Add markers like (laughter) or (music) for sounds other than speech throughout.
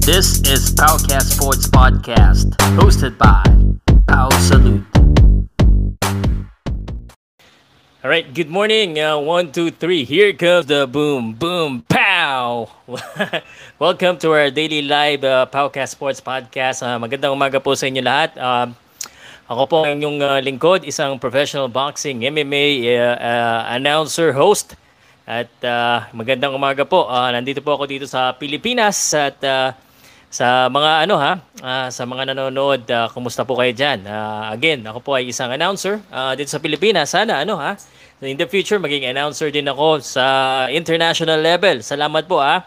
This is Powcast Sports Podcast, hosted by Pow Salute. All right, good morning. Uh, one, two, three. Here comes the boom, boom, pow. (laughs) Welcome to our daily live uh, Powcast Sports Podcast. Uh, magandang umaga po sa inyo lahat. Uh, ako po ang inyong uh, lingkod, isang professional boxing MMA uh, uh, announcer, host. At uh, magandang umaga po. Uh, nandito po ako dito sa Pilipinas at uh, sa mga ano ha, uh, sa mga nanonood, uh, kumusta po kayo diyan? Uh, again, ako po ay isang announcer uh, dito sa Pilipinas. Sana ano ha, in the future maging announcer din ako sa international level. Salamat po ha.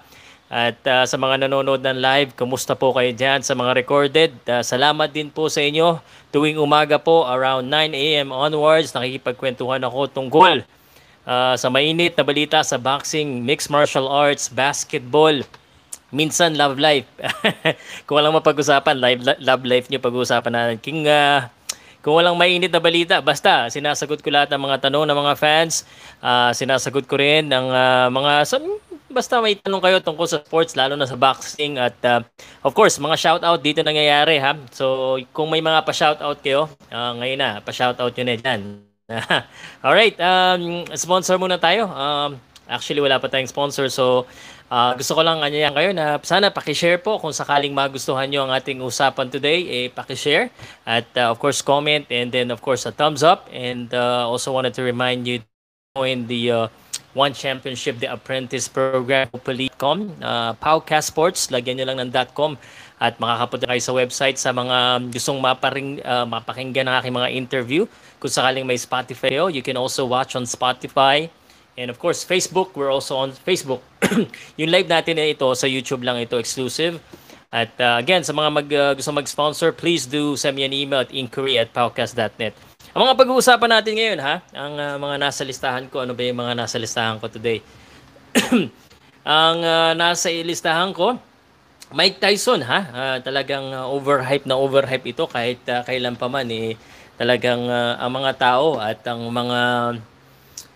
At uh, sa mga nanonood ng live, kumusta po kayo diyan sa mga recorded? Uh, salamat din po sa inyo. Tuwing umaga po around 9 AM onwards, nakikipagkwentuhan ako tungkol uh, sa mainit na balita sa boxing, mixed martial arts, basketball, minsan love life. (laughs) kung walang mapag-usapan, live, love life niyo pag-uusapan natin. King, uh, kung walang mainit na balita, basta sinasagot ko lahat ng mga tanong ng mga fans. Uh, sinasagot ko rin ng uh, mga so, basta may tanong kayo tungkol sa sports lalo na sa boxing at uh, of course mga shoutout dito nangyayari ha. So kung may mga pa-shoutout kayo, uh, ngayon na pa-shoutout niyo na diyan. (laughs) All right, um, sponsor muna tayo. Um, actually wala pa tayong sponsor so Uh, gusto ko lang anyayan kayo na sana paki-share po kung sakaling magustuhan nyo ang ating usapan today, eh paki-share. At uh, of course comment and then of course a thumbs up. And uh, also wanted to remind you join the uh, One Championship The Apprentice Program. Hopefully.com uh, Powcast Sports, lagyan nyo lang ng .com at makakapunta kayo sa website sa mga gustong maparing, uh, mapakinggan ng aking mga interview. Kung sakaling may Spotify, you can also watch on Spotify, And of course, Facebook, we're also on Facebook. (clears throat) yung live natin na ito sa YouTube lang ito exclusive. At uh, again, sa mga mag, uh, gusto mag-sponsor, please do send me an email at inquiry at podcast.net. Ang mga pag-uusapan natin ngayon ha, ang uh, mga nasa listahan ko, ano ba yung mga nasa listahan ko today? (clears throat) ang uh, nasa listahan ko, Mike Tyson ha, uh, talagang uh, overhype na overhype ito kahit uh, kailan pa man eh, talagang uh, ang mga tao at ang mga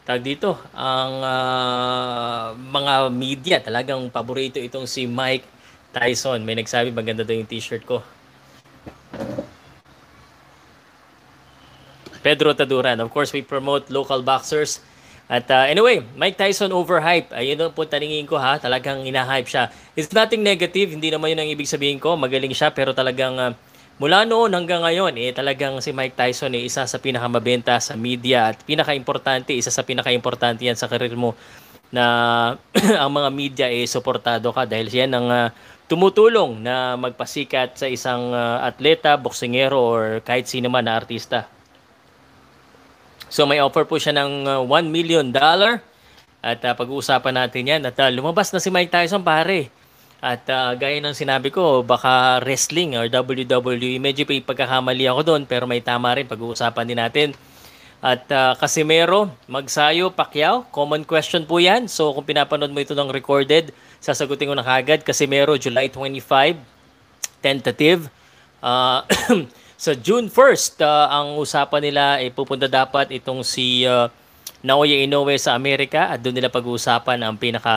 tag dito, ang uh, mga media talagang paborito itong si Mike Tyson. May nagsabi maganda daw yung t-shirt ko. Pedro Taduran. Of course, we promote local boxers. At uh, anyway, Mike Tyson overhype. Ayun po taningin ko ha, talagang inahype siya. It's nothing negative, hindi naman yun ang ibig sabihin ko. Magaling siya pero talagang uh, Mula noon hanggang ngayon, eh, talagang si Mike Tyson eh, isa sa pinakamabenta sa media at pinakaimportante, isa sa pinakaimportante yan sa karir mo na (clears throat) ang mga media eh suportado ka dahil yan ang uh, tumutulong na magpasikat sa isang uh, atleta, boksingero or kahit sino man na artista. So may offer po siya ng uh, 1 million dollar at uh, pag-uusapan natin yan at uh, lumabas na si Mike Tyson pare at uh, gaya ng sinabi ko, baka wrestling or WWE, medyo pa pagkakamali ako doon pero may tama rin pag-uusapan din natin. At uh, Casimero, Magsayo, Pacquiao, common question po yan. So kung pinapanood mo ito ng recorded, sasagutin ko na kagad. Casimero, July 25, tentative. Uh, (clears throat) sa June 1st, uh, ang usapan nila ay pupunta dapat itong si uh, Naoya Inoue sa Amerika at doon nila pag-uusapan ang pinaka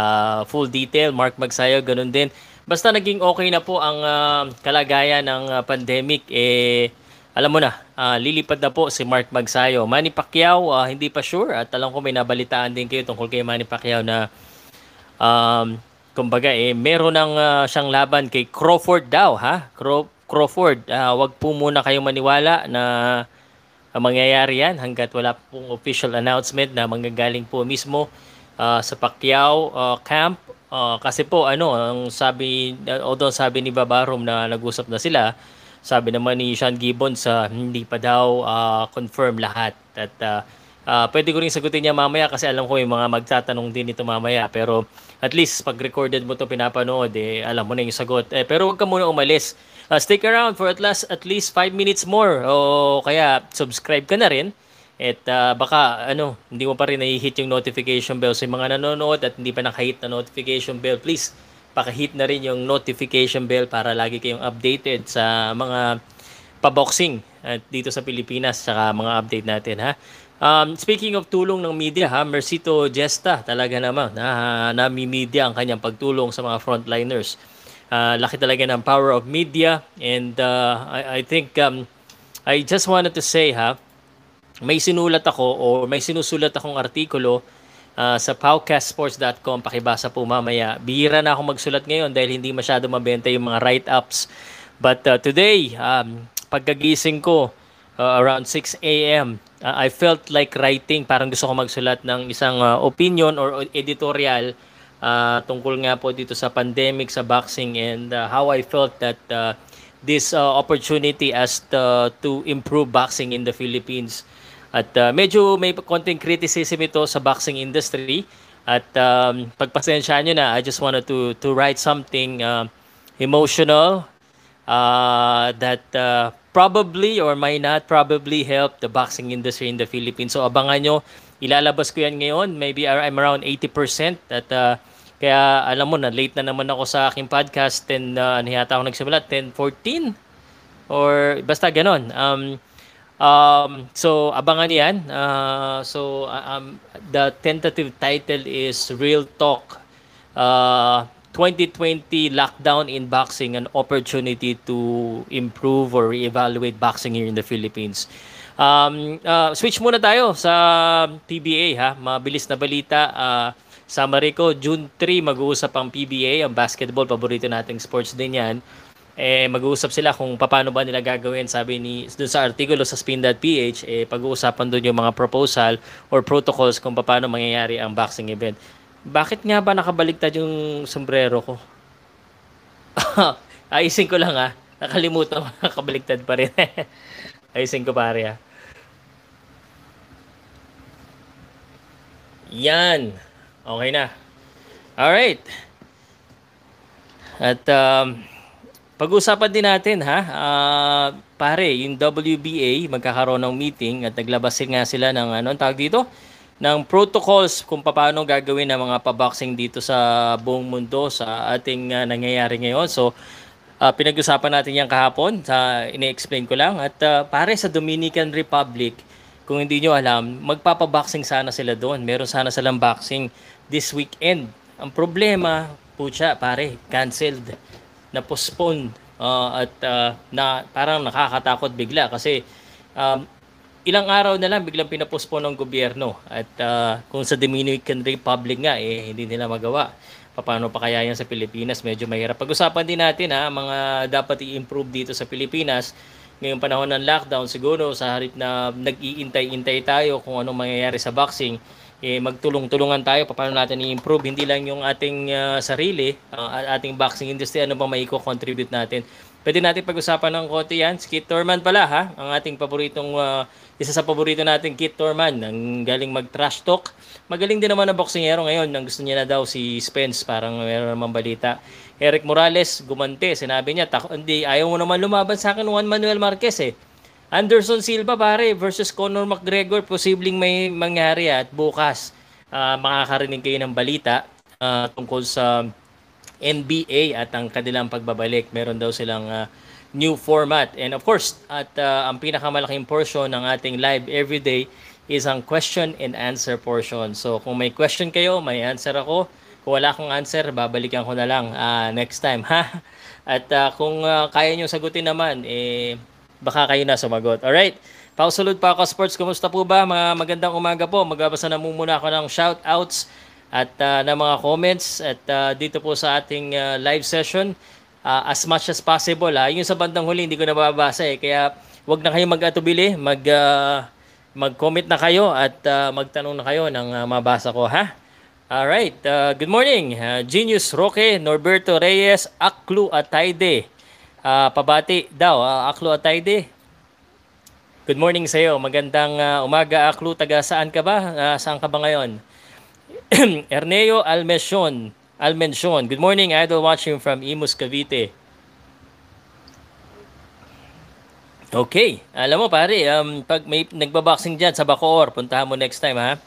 full detail. Mark Magsayo, ganun din. Basta naging okay na po ang uh, kalagayan ng uh, pandemic, eh, alam mo na, uh, lilipad na po si Mark Magsayo. Manny Pacquiao, uh, hindi pa sure at alam ko may nabalitaan din kayo tungkol kay Manny Pacquiao na um, kumbaga eh, meron ng uh, siyang laban kay Crawford daw, ha? Craw- Crawford, uh, wag po muna kayong maniwala na ang mangyayari yan hanggat wala pong official announcement na manggagaling po mismo uh, sa Pacquiao uh, camp. Uh, kasi po ano ang sabi uh, although sabi ni Babarom na nag-usap na sila sabi naman ni Sean Gibbons sa uh, hindi pa daw uh, confirm lahat. At uh, uh, pwede ko rin sagutin niya mamaya kasi alam ko yung mga magtatanong din ito mamaya. Pero at least pag recorded mo to pinapanood eh alam mo na yung sagot. Eh, pero wag ka muna umalis uh, stick around for at least at least 5 minutes more. O kaya subscribe ka na rin. At uh, baka ano hindi mo pa rin na-hit yung notification bell. Sa mga nanonood at hindi pa naka-hit na notification bell please paka-hit na rin yung notification bell para lagi kayong updated sa mga pa-boxing at dito sa Pilipinas saka mga update natin ha? Um, speaking of tulong ng media ha, Mercito Gesta talaga naman na nami-media ang kanyang pagtulong sa mga frontliners Uh, laki talaga ng power of media and uh, I, I think um, I just wanted to say ha, may sinulat ako o may sinusulat akong artikulo uh, sa powcastsports.com. Pakibasa po mamaya. Bihira na ako magsulat ngayon dahil hindi masyado mabenta yung mga write-ups. But uh, today, um, pagkagising ko uh, around 6 a.m., uh, I felt like writing. Parang gusto ko magsulat ng isang uh, opinion or editorial uh, tungkol nga po dito sa pandemic sa boxing and uh, how I felt that uh, this uh, opportunity as the, to improve boxing in the Philippines. At uh, medyo may konting criticism ito sa boxing industry. At um, pagpasensyaan nyo na, I just wanted to, to write something uh, emotional uh, that uh, probably or might not probably help the boxing industry in the Philippines. So abangan nyo, ilalabas ko yan ngayon. Maybe I'm around 80% at uh, kaya alam mo na late na naman ako sa aking podcast 10 uh, ano yata ako nagsimula 10:14 or basta ganon. Um um so abangan 'yan. Uh, so um the tentative title is Real Talk. Uh 2020 lockdown in boxing an opportunity to improve or reevaluate boxing here in the Philippines. Um, uh, switch muna tayo sa PBA ha, mabilis na balita. Uh, sa Marico, June 3, mag-uusap ang PBA, ang basketball, paborito nating sports din yan. Eh, mag-uusap sila kung paano ba nila gagawin, sabi ni, dun sa artikulo sa spin.ph, eh, pag-uusapan doon yung mga proposal or protocols kung paano mangyayari ang boxing event. Bakit nga ba nakabaliktad yung sombrero ko? (laughs) Ayusin ko lang ha. Nakalimutan ko, (laughs) nakabaliktad pa rin. (laughs) Ayusin ko pare ha. Yan. Okay na. All right. At um, pag-usapan din natin ha, uh, pare, yung WBA magkakaroon ng meeting at naglabas nga sila ng ano tawag dito, ng protocols kung paano gagawin ng mga paboxing dito sa buong mundo sa ating uh, nangyayari ngayon. So, uh, pinag-usapan natin yan kahapon, sa ini-explain ko lang. At uh, pare sa Dominican Republic, kung hindi nyo alam, magpapaboxing sana sila doon. Meron sana silang boxing this weekend. Ang problema, pucha, pare, canceled. Na-postpone. Uh, at uh, na, parang nakakatakot bigla kasi um, ilang araw na lang biglang pinapostpone ng gobyerno. At uh, kung sa Dominican Republic nga, eh, hindi nila magawa. Paano pa kaya yan sa Pilipinas? Medyo mahirap. Pag-usapan din natin ha, mga dapat i-improve dito sa Pilipinas ngayong panahon ng lockdown siguro sa harip na nag-iintay-intay tayo kung anong mangyayari sa boxing eh, magtulong-tulungan tayo paano natin i-improve. Hindi lang yung ating uh, sarili uh, ating boxing industry ano ba may contribute natin. Pwede natin pag-usapan ng konti yan. Skit Torman pala ha? Ang ating paboritong uh, isa sa paborito natin Kit Torman ang galing mag trash talk. Magaling din naman na boxingero ngayon. Ang gusto niya na daw si Spence. Parang meron naman balita. Eric Morales gumante. Sinabi niya, hindi, ayaw mo naman lumaban sa akin Juan Manuel Marquez eh. Anderson Silva pare versus Conor McGregor posibleng may mangyari at bukas uh, makakarinig kayo ng balita uh, tungkol sa NBA at ang kanilang pagbabalik. Meron daw silang uh, new format. And of course, at uh, ang pinakamalaking portion ng ating live everyday is ang question and answer portion. So kung may question kayo, may answer ako. Kung wala akong answer, babalikan ko na lang uh, next time (laughs) ha. At uh, kung uh, kaya niyo sagutin naman, eh baka kayo na sumagot. All right. Pausulod pa ako sports. Kumusta po ba? Mga magandang umaga po. Magbabasa na muna ako ng shout outs at uh, ng mga comments at uh, dito po sa ating uh, live session uh, as much as possible ha. Yung sa bandang huli hindi ko nababasa eh kaya wag na kayo mag-atubili, mag uh, mag-comment na kayo at uh, magtanong na kayo ng uh, mabasa ko ha. All right. Uh, good morning. Uh, Genius Roque, Norberto Reyes, Aklu Atayde. Uh, pabati daw, uh, Aklu Atayde. Good morning sa iyo. Magandang uh, umaga, Aklu. Taga saan ka ba? Uh, saan ka ba ngayon? (clears throat) Erneo Almesion. Almension. Good morning, idol watching from Imus, Cavite. Okay. Alam mo pare, um, pag may nagbaboxing dyan sa Bacoor, puntahan mo next time ha.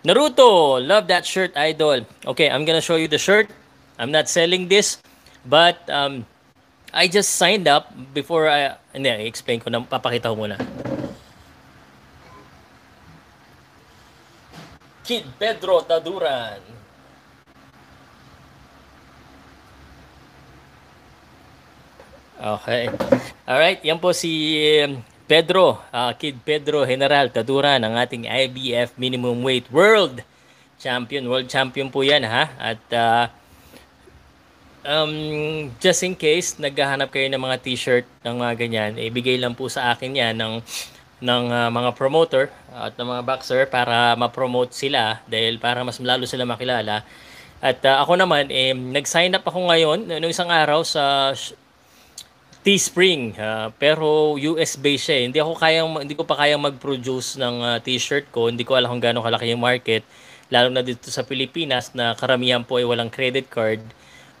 Naruto, love that shirt, idol. Okay, I'm gonna show you the shirt. I'm not selling this, but um, I just signed up before I, hindi, i-explain ko na, papakita ko muna. Kid Pedro Taduran. Okay. Alright, yan po si um, Pedro, uh, Kid Pedro General Taduran, ang ating IBF Minimum Weight World Champion. World Champion po yan ha. At uh, um, just in case naghahanap kayo ng mga t-shirt ng mga ganyan, ibigay lang po sa akin yan ng ng uh, mga promoter at ng mga boxer para ma-promote sila dahil para mas lalo sila makilala. At uh, ako naman, eh, nag-sign up ako ngayon noong isang araw sa Teespring. Uh, pero US based siya. Eh. Hindi ako kayang hindi ko pa kayang mag-produce ng uh, t-shirt ko. Hindi ko alam kung gaano kalaki yung market lalo na dito sa Pilipinas na karamihan po ay walang credit card.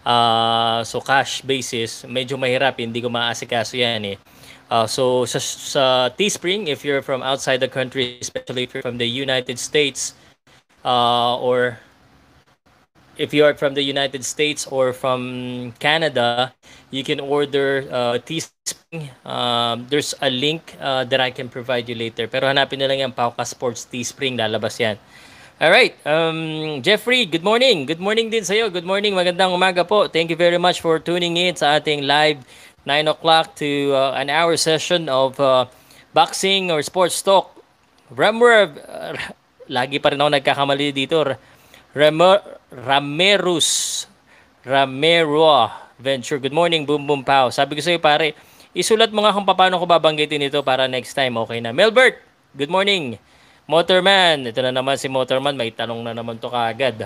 Uh, so cash basis, medyo mahirap, hindi ko maasikaso yan eh. Uh, so sa, sa Teespring, if you're from outside the country, especially if you're from the United States, uh, or if you are from the United States or from Canada, you can order uh, Teespring. Um, there's a link uh, that I can provide you later. Pero hanapin na lang yan, Pauka Sports Teespring, lalabas yan. All right. Um, Jeffrey, good morning. Good morning din sa iyo. Good morning. Magandang umaga po. Thank you very much for tuning in sa ating live 9 o'clock to uh, an hour session of uh, boxing or sports talk. Remember, uh, (laughs) lagi pa rin ako nagkakamali dito. Remer, Ramerus, Ramero Venture. Good morning, Boom Boom Pow. Sabi ko sa iyo pare, isulat mo nga kung paano ko babanggitin ito para next time. Okay na. Melbert, good morning. Motorman, ito na naman si Motorman. May tanong na naman to kaagad.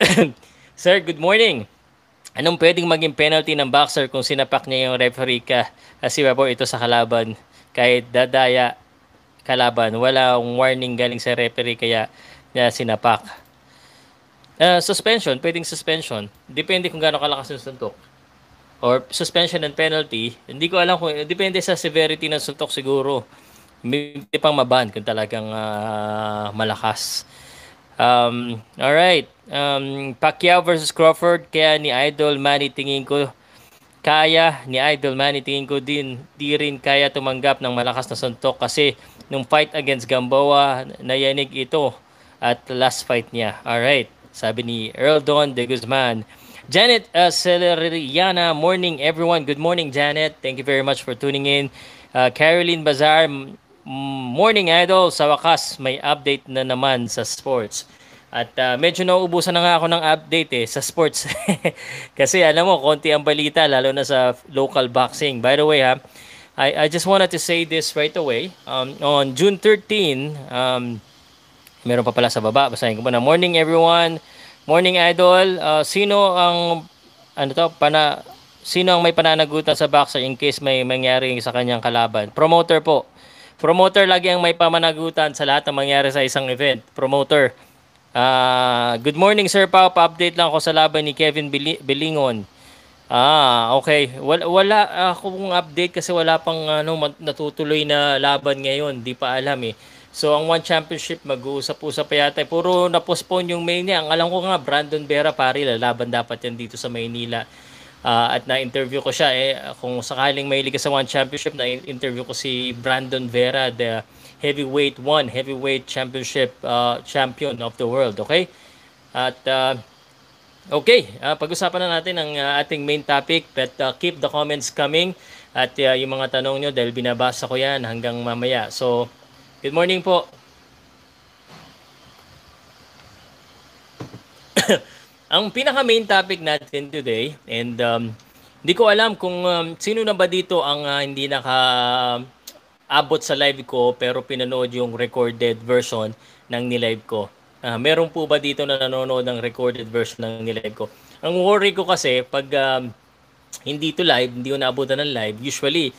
(laughs) Sir, good morning. Anong pwedeng maging penalty ng boxer kung sinapak niya yung referee ka? Kasi po ito sa kalaban. Kahit dadaya kalaban, wala akong warning galing sa referee kaya niya sinapak. Uh, suspension, pwedeng suspension. Depende kung gaano kalakas yung suntok. Or suspension and penalty, hindi ko alam kung, depende sa severity ng suntok siguro. May pang maban kung talagang uh, malakas. Um, all right. Um, Pacquiao versus Crawford, kaya ni Idol Manny tingin ko kaya ni Idol Manny tingin ko din di rin kaya tumanggap ng malakas na suntok kasi nung fight against Gamboa nayanig ito at last fight niya. All right. Sabi ni Earl Don de Guzman. Janet uh, Celeriana, morning everyone. Good morning Janet. Thank you very much for tuning in. Uh, Caroline Bazar, morning idol. Sa wakas may update na naman sa sports. At uh, medyo nauubusan na nga ako ng update eh sa sports. (laughs) Kasi alam mo, konti ang balita lalo na sa local boxing. By the way ha, I, I just wanted to say this right away. Um, on June 13, um, meron pa pala sa baba. Basahin ko muna. Morning everyone. Morning idol. Uh, sino ang ano to, pana sino ang may pananagutan sa boxer in case may mangyari sa kanyang kalaban? Promoter po. Promoter lagi ang may pamanagutan sa lahat ng mangyari sa isang event. Promoter. Uh, good morning Sir Pao, pa-update lang ako sa laban ni Kevin Bilingon. Ah, okay. Wala, wala akong update kasi wala pang ano natutuloy na laban ngayon, di pa alam eh. So ang One Championship mag-uusap-usap pa yata. Puro na-postpone yung main niya. Ang alam ko nga Brandon Vera pare laban dapat yan dito sa Maynila. Uh, at na-interview ko siya eh kung sakaling may liga sa One Championship na interview ko si Brandon Vera the heavyweight one, heavyweight championship uh, champion of the world. Okay? At uh, okay, uh, pag-usapan na natin ang uh, ating main topic but uh, keep the comments coming at uh, yung mga tanong nyo dahil binabasa ko yan hanggang mamaya. So, good morning po. (coughs) (coughs) ang pinaka main topic natin today and um, hindi ko alam kung um, sino na ba dito ang uh, hindi naka abot sa live ko pero pinanood yung recorded version ng nilive ko. Uh, meron po ba dito na nanonood ng recorded version ng nilive ko? Ang worry ko kasi pag um, hindi to live, hindi ko naabutan ng live, usually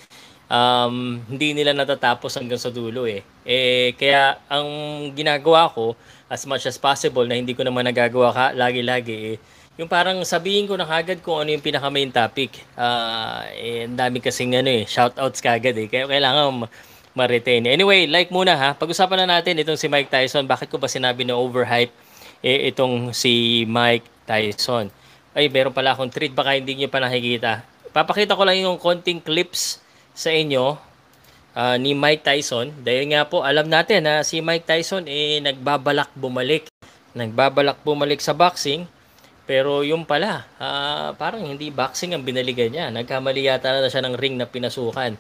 um, hindi nila natatapos hanggang sa dulo eh. Eh kaya ang ginagawa ko as much as possible na hindi ko naman nagagawa ka lagi-lagi eh, yung parang sabihin ko na kagad kung ano yung pinaka main topic. Uh, eh, ang dami kasing ano eh, shoutouts kagad eh. Kaya kailangan ma-retain. Anyway, like muna ha. Pag-usapan na natin itong si Mike Tyson. Bakit ko ba sinabi na overhype eh, itong si Mike Tyson? Ay, meron pala akong treat. Baka hindi nyo pa nakikita. Papakita ko lang yung konting clips sa inyo uh, ni Mike Tyson. Dahil nga po, alam natin na si Mike Tyson eh nagbabalak bumalik. Nagbabalak bumalik sa boxing Pero yung pala, uh, parang hindi boxing ang binaligan niya. Nagkamali yata na siya ng ring na pinasukan.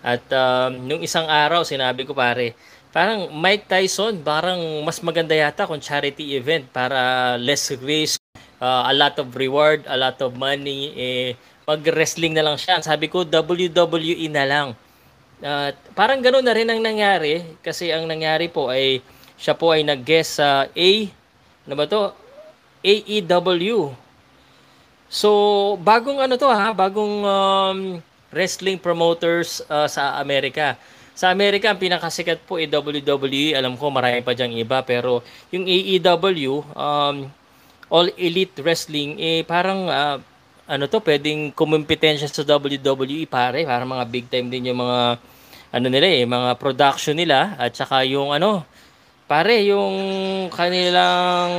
At um, nung isang araw, sinabi ko pare, parang Mike Tyson, parang mas maganda yata kung charity event para less risk, uh, a lot of reward, a lot of money, eh, mag-wrestling na lang siya. Sabi ko, WWE na lang. Uh, parang ganoon na rin ang nangyari kasi ang nangyari po ay siya po ay nag-guest sa A, ano ba to? AEW. So, bagong ano to ha, bagong um, wrestling promoters uh, sa Amerika. Sa Amerika, ang pinakasikat po ay WWE. Alam ko, marami pa diyang iba. Pero yung AEW, um, All Elite Wrestling, eh parang uh, ano to, pwedeng kumpetensya sa WWE pare. Parang mga big time din yung mga ano nila eh, mga production nila. At saka yung ano, pare, yung kanilang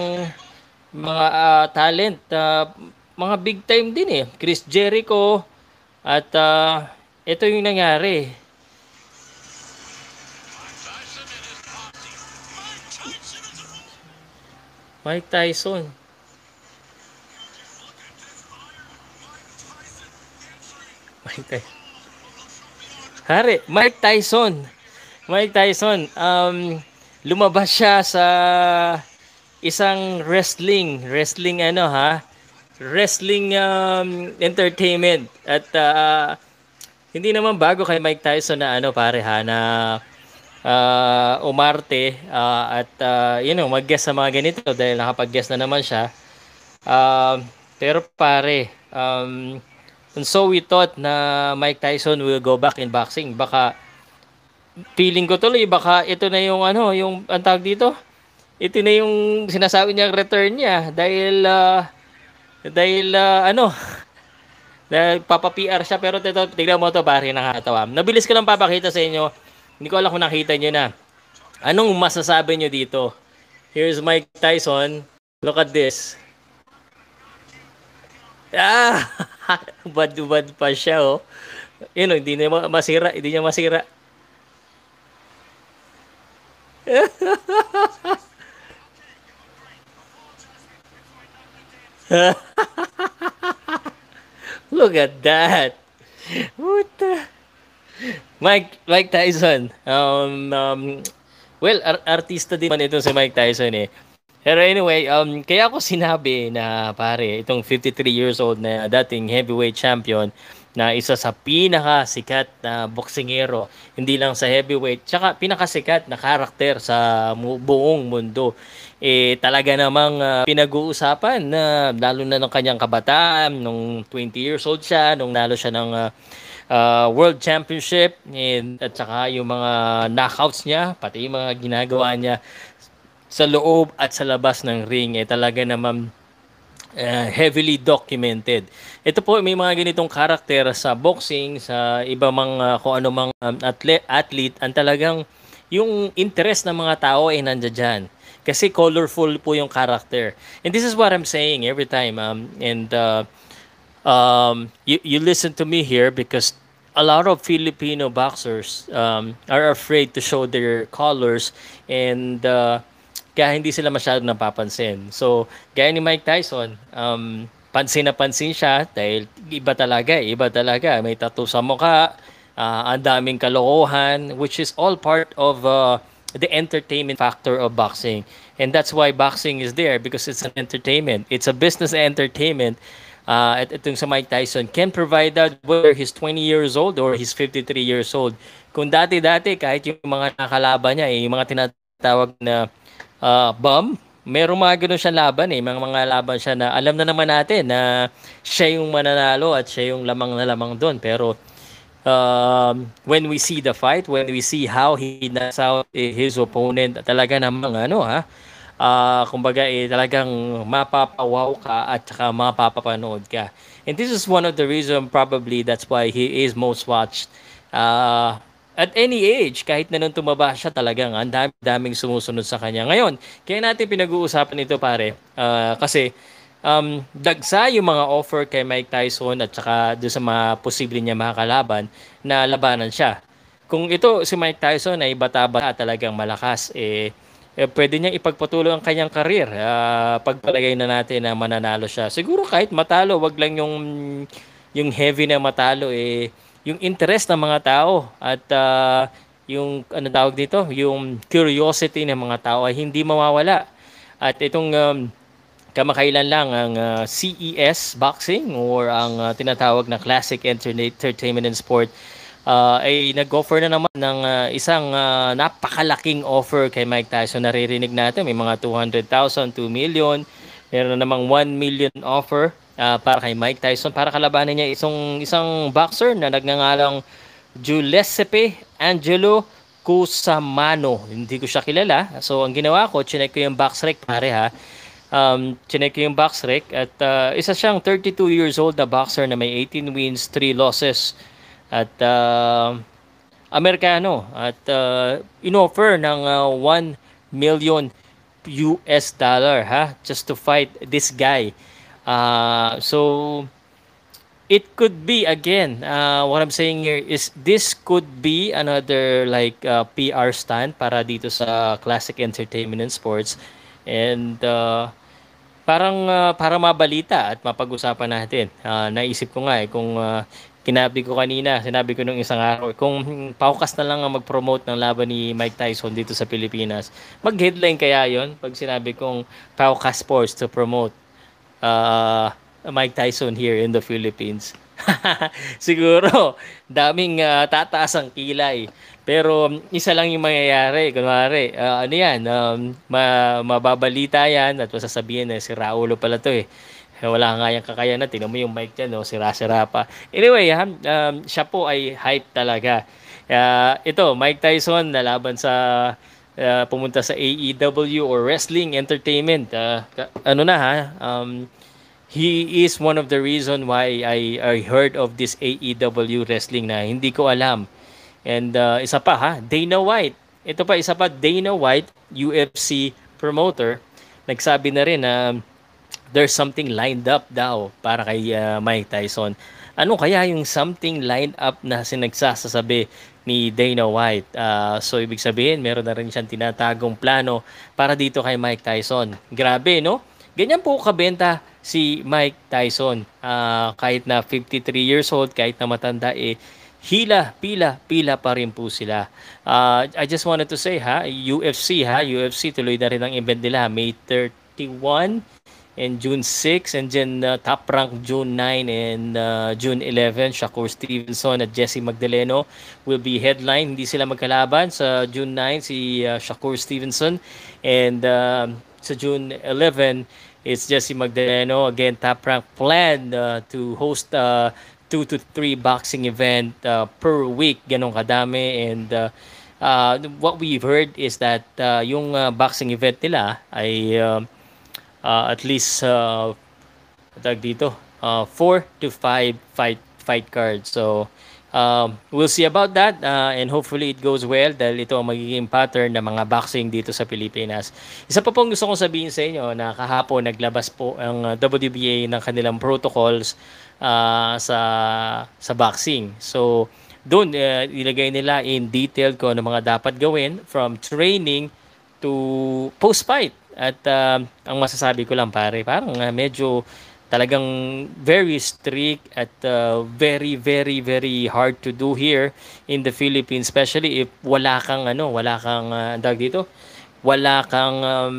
mga uh, talent, uh, mga big time din eh. Chris Jericho at uh, ito yung nangyari. Mike Tyson. Mike. Hari, Mike Tyson. Mike Tyson, um, lumabas siya sa isang wrestling, wrestling ano ha, wrestling um, entertainment at uh, hindi naman bago kay Mike Tyson na ano pare ha na uh, umarte uh, at uh, you know mag-guest sa mga ganito dahil nakapag-guest na naman siya. Uh, pero pare, um, and so we thought na Mike Tyson will go back in boxing. Baka feeling ko tuloy baka ito na yung ano, yung ang tawag dito ito na yung sinasabi niyang return niya dahil uh, dahil uh, ano (laughs) na papa-PR siya pero ito tingnan mo to pare nakakatawa. Nabilis ko lang papakita sa inyo. Hindi ko alam kung nakita niyo na. Anong masasabi niyo dito? Here's Mike Tyson. Look at this. Ah! (laughs) (laughs) Bad-bad pa siya oh. Yun, hindi niya masira, hindi niya masira. (laughs) Look at that. What the? Mike, Mike Tyson. Um, um, well, ar- artista din man ito si Mike Tyson eh. Pero anyway, um, kaya ako sinabi na pare, itong 53 years old na dating heavyweight champion, na isa sa pinakasikat na boksingero, hindi lang sa heavyweight, tsaka pinakasikat na karakter sa buong mundo. Eh talaga namang uh, pinag-uusapan na lalo na ng kanyang kabataan, nung 20 years old siya, nung nalo siya ng uh, uh, World Championship and, at saka yung mga knockouts niya, pati yung mga ginagawa niya sa loob at sa labas ng ring eh talaga naman uh, heavily documented. Ito po may mga ganitong karakter sa boxing, sa iba mga kung ano mang um, athlete, athlete, ang talagang yung interest ng mga tao ay nandiyan dyan. Kasi colorful po yung character. And this is what I'm saying every time. Um, and uh, um, you, you listen to me here because a lot of Filipino boxers um, are afraid to show their colors and uh, kaya hindi sila masyado napapansin. So, gaya ni Mike Tyson, um, pansin na pansin siya dahil iba talaga, iba talaga. May tattoo sa mukha, uh, ang daming kalokohan, which is all part of uh, the entertainment factor of boxing. And that's why boxing is there because it's an entertainment. It's a business entertainment. Uh, at itong sa Mike Tyson can provide that whether he's 20 years old or he's 53 years old. Kung dati-dati kahit yung mga nakalaban niya, eh, yung mga tinatawag na uh, bum. Merong mga ganun siya laban eh. Mga mga laban siya na alam na naman natin na siya yung mananalo at siya yung lamang na lamang doon. Pero um, when we see the fight, when we see how he knocks out his opponent, talaga namang ano ha, uh, kumbaga eh, talagang mapapawaw ka at saka mapapapanood ka. And this is one of the reason probably that's why he is most watched uh, at any age, kahit na nung tumaba siya talagang ang dami, daming sumusunod sa kanya. Ngayon, kaya natin pinag-uusapan ito pare, uh, kasi um, dagsa yung mga offer kay Mike Tyson at saka doon sa mga posible niya makakalaban na labanan siya. Kung ito si Mike Tyson ay bata-bata talagang malakas, eh, eh, pwede niyang ipagpatuloy ang kanyang karir. Uh, pagpalagay na natin na mananalo siya. Siguro kahit matalo, wag lang yung yung heavy na matalo eh yung interest ng mga tao at uh, yung ano tawag dito, yung curiosity ng mga tao ay hindi mawawala. At itong um, kamakailan lang ang uh, CES boxing or ang uh, tinatawag na Classic Entertainment and Sport uh, ay nag-offer na naman ng uh, isang uh, napakalaking offer kay Mike Tyson. Naririnig natin, may mga 200,000, 2 million, meron na namang 1 million offer uh, para kay Mike Tyson para kalabanan niya isang isang boxer na nagngangalang Giuseppe Angelo Cusamano. Hindi ko siya kilala. So ang ginawa ko, chinek ko yung box rec pare ha. Um, chinek ko yung box rec at uh, isa siyang 32 years old na boxer na may 18 wins, 3 losses at uh, Amerikano at uh, inoffer ng uh, 1 million US dollar ha just to fight this guy. Uh, so it could be again uh, what I'm saying here is this could be another like uh, PR stunt para dito sa Classic Entertainment and Sports and uh, parang uh, para mabalita at mapag-usapan natin. Uh, naisip ko nga eh kung uh, kinabi ko kanina, sinabi ko nung isang araw, kung paukas na lang ang mag-promote ng laban ni Mike Tyson dito sa Pilipinas, mag-headline kaya yon pag sinabi kong paukas sports to promote uh, Mike Tyson here in the Philippines. (laughs) Siguro, daming uh, tataas ang kilay. Pero isa lang yung mangyayari. Kunwari, uh, ano yan, um, ma- mababalita yan at masasabihin na si Raulo pala to eh wala nga yung kakayanan. Tingnan mo yung mic dyan, no? sira-sira pa. Anyway, ha, um, siya po ay hype talaga. Uh, ito, Mike Tyson nalaban sa uh, pumunta sa AEW or Wrestling Entertainment. Uh, ano na ha, um, he is one of the reason why I, I heard of this AEW wrestling na hindi ko alam. And uh, isa pa ha, Dana White. Ito pa, isa pa, Dana White, UFC promoter, nagsabi na rin na uh, there's something lined up daw para kay uh, Mike Tyson. Ano kaya yung something lined up na sinagsasasabi ni Dana White? Uh, so ibig sabihin, meron na rin siyang tinatagong plano para dito kay Mike Tyson. Grabe, no? Ganyan po kabenta si Mike Tyson. Uh, kahit na 53 years old, kahit na matanda, eh, hila, pila, pila pa rin po sila. Uh, I just wanted to say ha, UFC ha, UFC tuloy na rin ang event nila, May 31 and June 6 and then uh, top rank June 9 and uh, June 11 Shakur Stevenson at Jesse Magdaleno will be headline. Hindi sila magkalaban. Sa June 9 si uh, Shakur Stevenson. And uh, sa June 11 it's Jesse Magdaleno again top rank plan uh, to host uh, 2 to 3 boxing event uh, per week. Ganong kadami. And uh, uh, what we've heard is that uh, yung uh, boxing event nila ay uh, uh, at least uh, tag dito uh, 4 to 5 fight fight cards so um, we'll see about that uh, and hopefully it goes well dahil ito ang magiging pattern ng mga boxing dito sa Pilipinas. Isa pa pong gusto kong sabihin sa inyo na kahapon naglabas po ang WBA ng kanilang protocols uh, sa sa boxing. So doon uh, ilagay nila in detail ko ano mga dapat gawin from training to post fight. At uh, ang masasabi ko lang pare, parang uh, medyo talagang very strict at uh, very very very hard to do here in the Philippines especially if wala kang ano wala kang uh, dag dito? Wala kang um,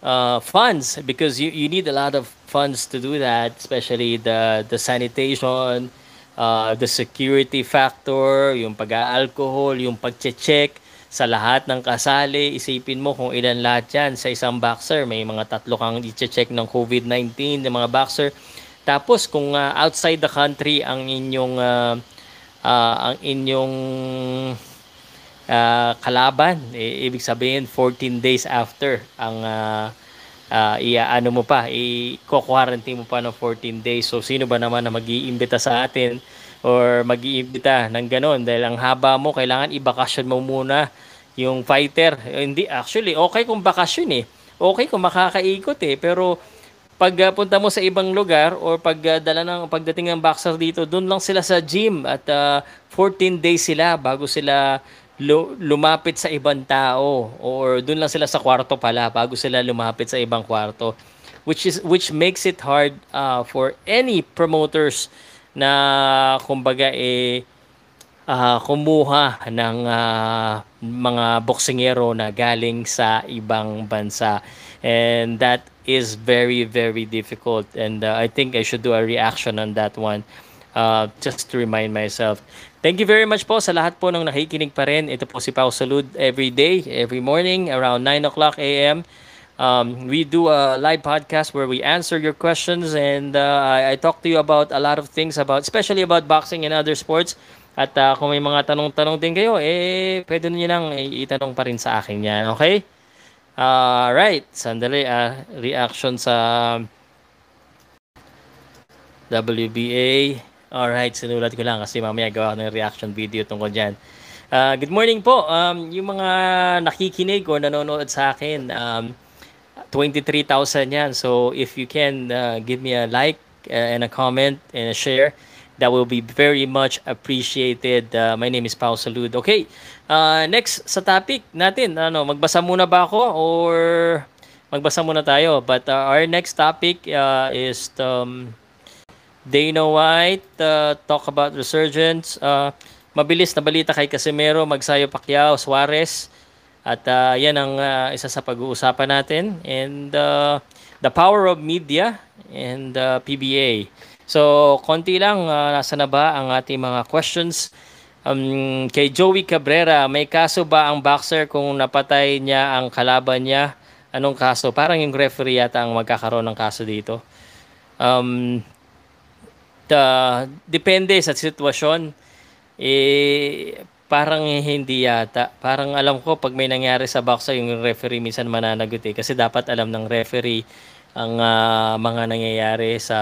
uh, (coughs) funds because you, you need a lot of funds to do that especially the the sanitation uh, the security factor yung pag-alcohol yung pag-check sa lahat ng kasali, isipin mo kung ilan lahat yan sa isang boxer. May mga tatlo kang i-check ng COVID-19 ng mga boxer. Tapos kung uh, outside the country ang inyong uh, uh, ang inyong uh, kalaban, eh, ibig sabihin 14 days after ang uh, uh, iaano mo pa, i-quarantine mo pa ng 14 days. So sino ba naman na mag-iimbita sa atin or mag-iimbita ng ganon dahil ang haba mo, kailangan i-bakasyon mo muna yung fighter. Hindi, actually, okay kung bakasyon eh. Okay kung makakaikot eh. Pero pag uh, punta mo sa ibang lugar or pag uh, dala ng pagdating ng boxer dito, doon lang sila sa gym at uh, 14 days sila bago sila lumapit sa ibang tao or doon lang sila sa kwarto pala bago sila lumapit sa ibang kwarto which is which makes it hard uh, for any promoters na kumbaga eh uh, kumuha ng uh, mga boksingero na galing sa ibang bansa and that is very very difficult and uh, I think I should do a reaction on that one uh, just to remind myself Thank you very much po sa lahat po ng nakikinig pa rin. Ito po si Pao Salud every day, every morning around 9 o'clock a.m. Um, we do a live podcast where we answer your questions and uh, I, I talk to you about a lot of things about, especially about boxing and other sports. At uh, kung may mga tanong-tanong din kayo, eh, pwede nyo lang itanong pa rin sa akin yan. Okay? Uh, right. Sandali, uh, reaction sa WBA. Alright, sinulat ko lang kasi mamaya gawa ng reaction video tungkol dyan. Uh, good morning po. Um, yung mga nakikinig o nanonood sa akin, um, 23,000 yan. So if you can uh, give me a like uh, and a comment and a share, that will be very much appreciated. Uh, my name is Pao Salud. Okay, uh, next sa topic natin, ano, magbasa muna ba ako or magbasa muna tayo? But uh, our next topic uh, is um, Dana White, uh, talk about resurgence. Uh, mabilis na balita kay Casimero, Magsayo Pacquiao, Suarez. At uh, yan ang uh, isa sa pag-uusapan natin. And uh, the power of media and uh, PBA. So, konti lang, uh, nasa na ba ang ating mga questions? Um, kay Joey Cabrera, may kaso ba ang boxer kung napatay niya ang kalaban niya? Anong kaso? Parang yung referee yata ang magkakaroon ng kaso dito. Um, uh, depende sa sitwasyon. Eh, parang hindi yata. Parang alam ko pag may nangyari sa boxer, yung referee minsan mananagot eh. Kasi dapat alam ng referee ang uh, mga nangyayari sa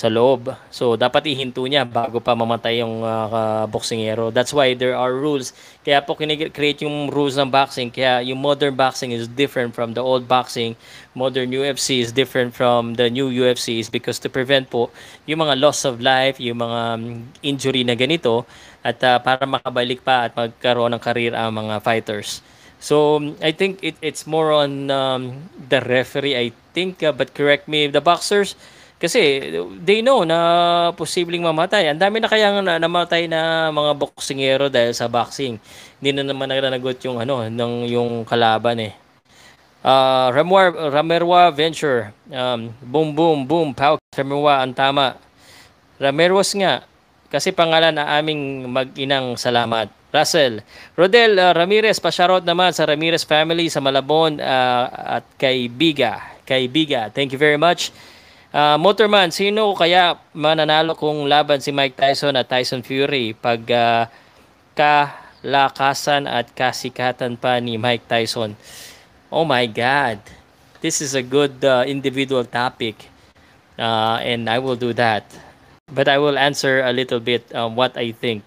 sa loob. So, dapat ihinto niya bago pa mamatay yung uh, boksingero. That's why there are rules. Kaya po kinecreate yung rules ng boxing. Kaya yung modern boxing is different from the old boxing. Modern UFC is different from the new UFC is because to prevent po yung mga loss of life, yung mga um, injury na ganito, at uh, para makabalik pa at magkaroon ng career ang mga fighters. So I think it, it's more on um, the referee I think uh, but correct me the boxers kasi they know na posibleng mamatay. Ang dami na kaya na namatay na mga boksingero dahil sa boxing. Hindi na naman naganagot yung ano ng yung kalaban eh. Uh, Ramuar, Ramerwa Venture. Um, boom, boom, boom. Pau Ramerwa, ang tama. Ramerwas nga. Kasi pangalan na aming mag-inang salamat. Russell. Rodel uh, Ramirez, pasyarot naman sa Ramirez family sa Malabon uh, at kay Biga. Kay Biga. Thank you very much. Uh, Motorman, sino kaya mananalo kung laban si Mike Tyson at Tyson Fury pag uh, kalakasan at kasikatan pa ni Mike Tyson? Oh my God. This is a good uh, individual topic. Uh, and I will do that. But I will answer a little bit um, what I think.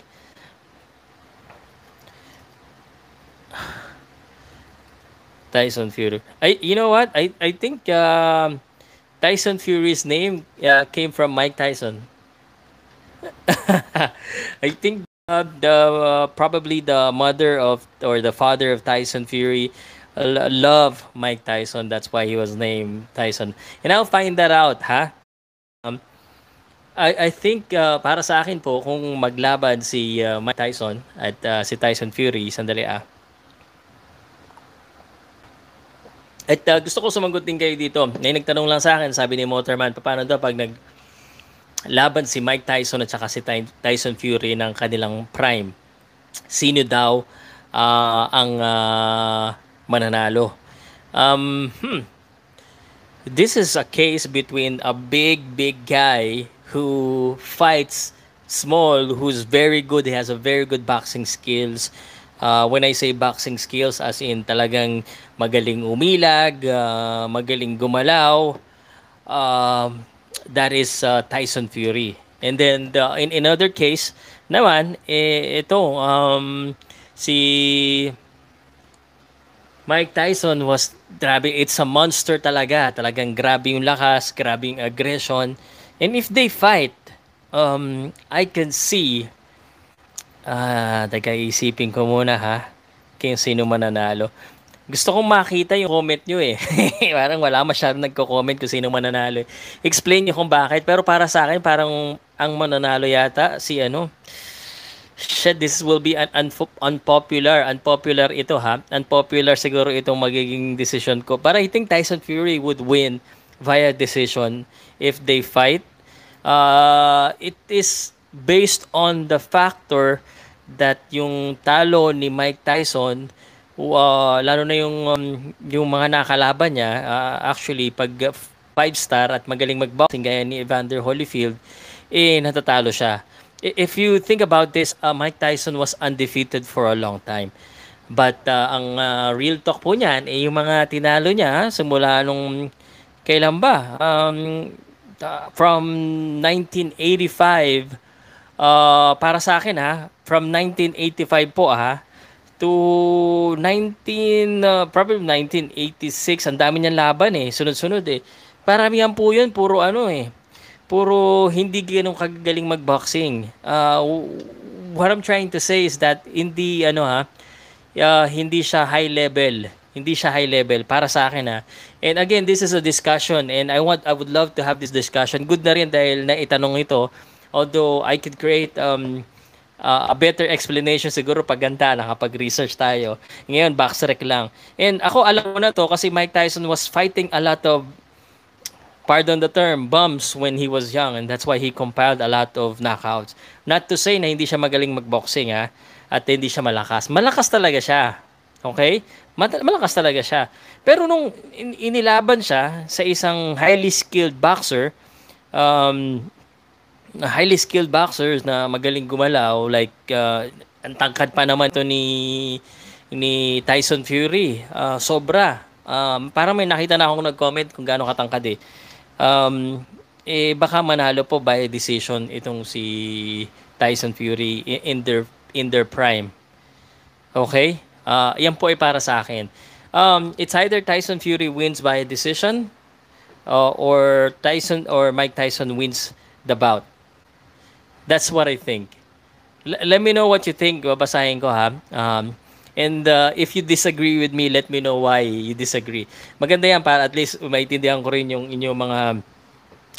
(sighs) Tyson Fury. I, you know what? I, I think... Uh, Tyson Fury's name uh, came from Mike Tyson. (laughs) I think uh, the uh, probably the mother of or the father of Tyson Fury uh, love Mike Tyson. That's why he was named Tyson. And I'll find that out, ha? I, I think uh, para sa akin po kung maglaban si uh, Mike Tyson at uh, si Tyson Fury, sandali ah. At uh, gusto ko sumagot din kayo dito. May nagtanong lang sa akin, sabi ni Motorman, paano daw pag nag laban si Mike Tyson at saka si Tyson Fury ng kanilang prime? Sino daw uh, ang uh, mananalo? Um, hmm. This is a case between a big, big guy who fights small, who's very good, he has a very good boxing skills, Uh, when I say boxing skills, as in talagang magaling umilag, uh, magaling gumalaw, uh, that is uh, Tyson Fury. And then the, in another case naman, eh, ito, um, si Mike Tyson was grabe, it's a monster talaga. Talagang grabe yung lakas, grabe yung aggression. And if they fight, um, I can see Ah, teka isipin ko muna ha. Kung sino mananalo. Gusto kong makita yung comment nyo eh. (laughs) parang wala masyadong nagko-comment kung sino mananalo. Explain nyo kung bakit. Pero para sa akin, parang ang mananalo yata si ano. Shit, this will be an unfo- unpopular. Unpopular ito ha. Unpopular siguro itong magiging decision ko. But I think Tyson Fury would win via decision if they fight. Uh, it is based on the factor that yung talo ni Mike Tyson uh, lalo na yung um, yung mga nakalaban niya uh, actually pag 5 uh, star at magaling magboxing gaya ni Evander Holyfield eh natatalo siya. If you think about this uh, Mike Tyson was undefeated for a long time. But uh, ang uh, real talk po niyan eh yung mga tinalo niya simula nung kailan ba? Um, uh, from 1985 uh, para sa akin ha, from 1985 po ha, to 19, uh, probably 1986, ang dami niyang laban eh, sunod-sunod eh. Paramihan po yun, puro ano eh, puro hindi ganun kagaling magboxing. Uh, what I'm trying to say is that hindi ano ha, uh, hindi siya high level. Hindi siya high level para sa akin ha. And again, this is a discussion and I want I would love to have this discussion. Good na rin dahil naitanong ito Although I could create um, uh, a better explanation siguro pag ganda nakapag-research tayo. Ngayon, backtrack lang. And ako alam mo na to kasi Mike Tyson was fighting a lot of pardon the term, bumps when he was young and that's why he compiled a lot of knockouts. Not to say na hindi siya magaling magboxing ha, at hindi siya malakas. Malakas talaga siya. Okay? Malakas talaga siya. Pero nung inilaban siya sa isang highly skilled boxer, um, highly skilled boxers na magaling gumalaw like uh, ang tangkad pa naman to ni ni Tyson Fury. Uh, sobra. Um, parang may nakita na akong nag-comment kung gaano katangkad eh. Um, eh baka manalo po by decision itong si Tyson Fury in their in their prime. Okay uh, yan po ay para sa akin um, it's either Tyson Fury wins by decision uh, or Tyson or Mike Tyson wins the bout That's what I think. L- let me know what you think. Babasahin ko ha. Um, and uh, if you disagree with me, let me know why you disagree. Maganda yan para at least maintindihan ko rin yung inyong mga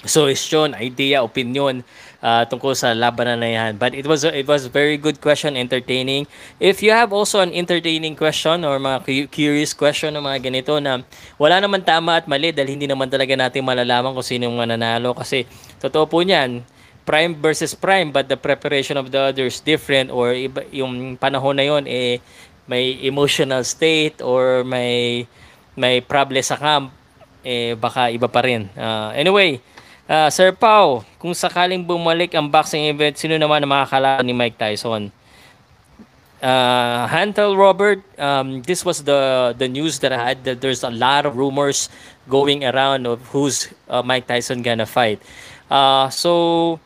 suggestion, idea, opinion uh, tungkol sa labanan na yan. But it was it was very good question, entertaining. If you have also an entertaining question or mga curious question ng mga ganito na wala naman tama at mali dahil hindi naman talaga natin malalaman kung sino mananalo kasi totoo po niyan, prime versus prime but the preparation of the other is different or iba, yung panahon na yon eh may emotional state or may may problem sa camp eh baka iba pa rin. Uh, anyway, uh, Sir Pau, kung sakaling bumalik ang boxing event, sino naman ang makakalaban ni Mike Tyson? Uh, Hantel Robert, um, this was the the news that I had that there's a lot of rumors going around of who's uh, Mike Tyson gonna fight. Uh, so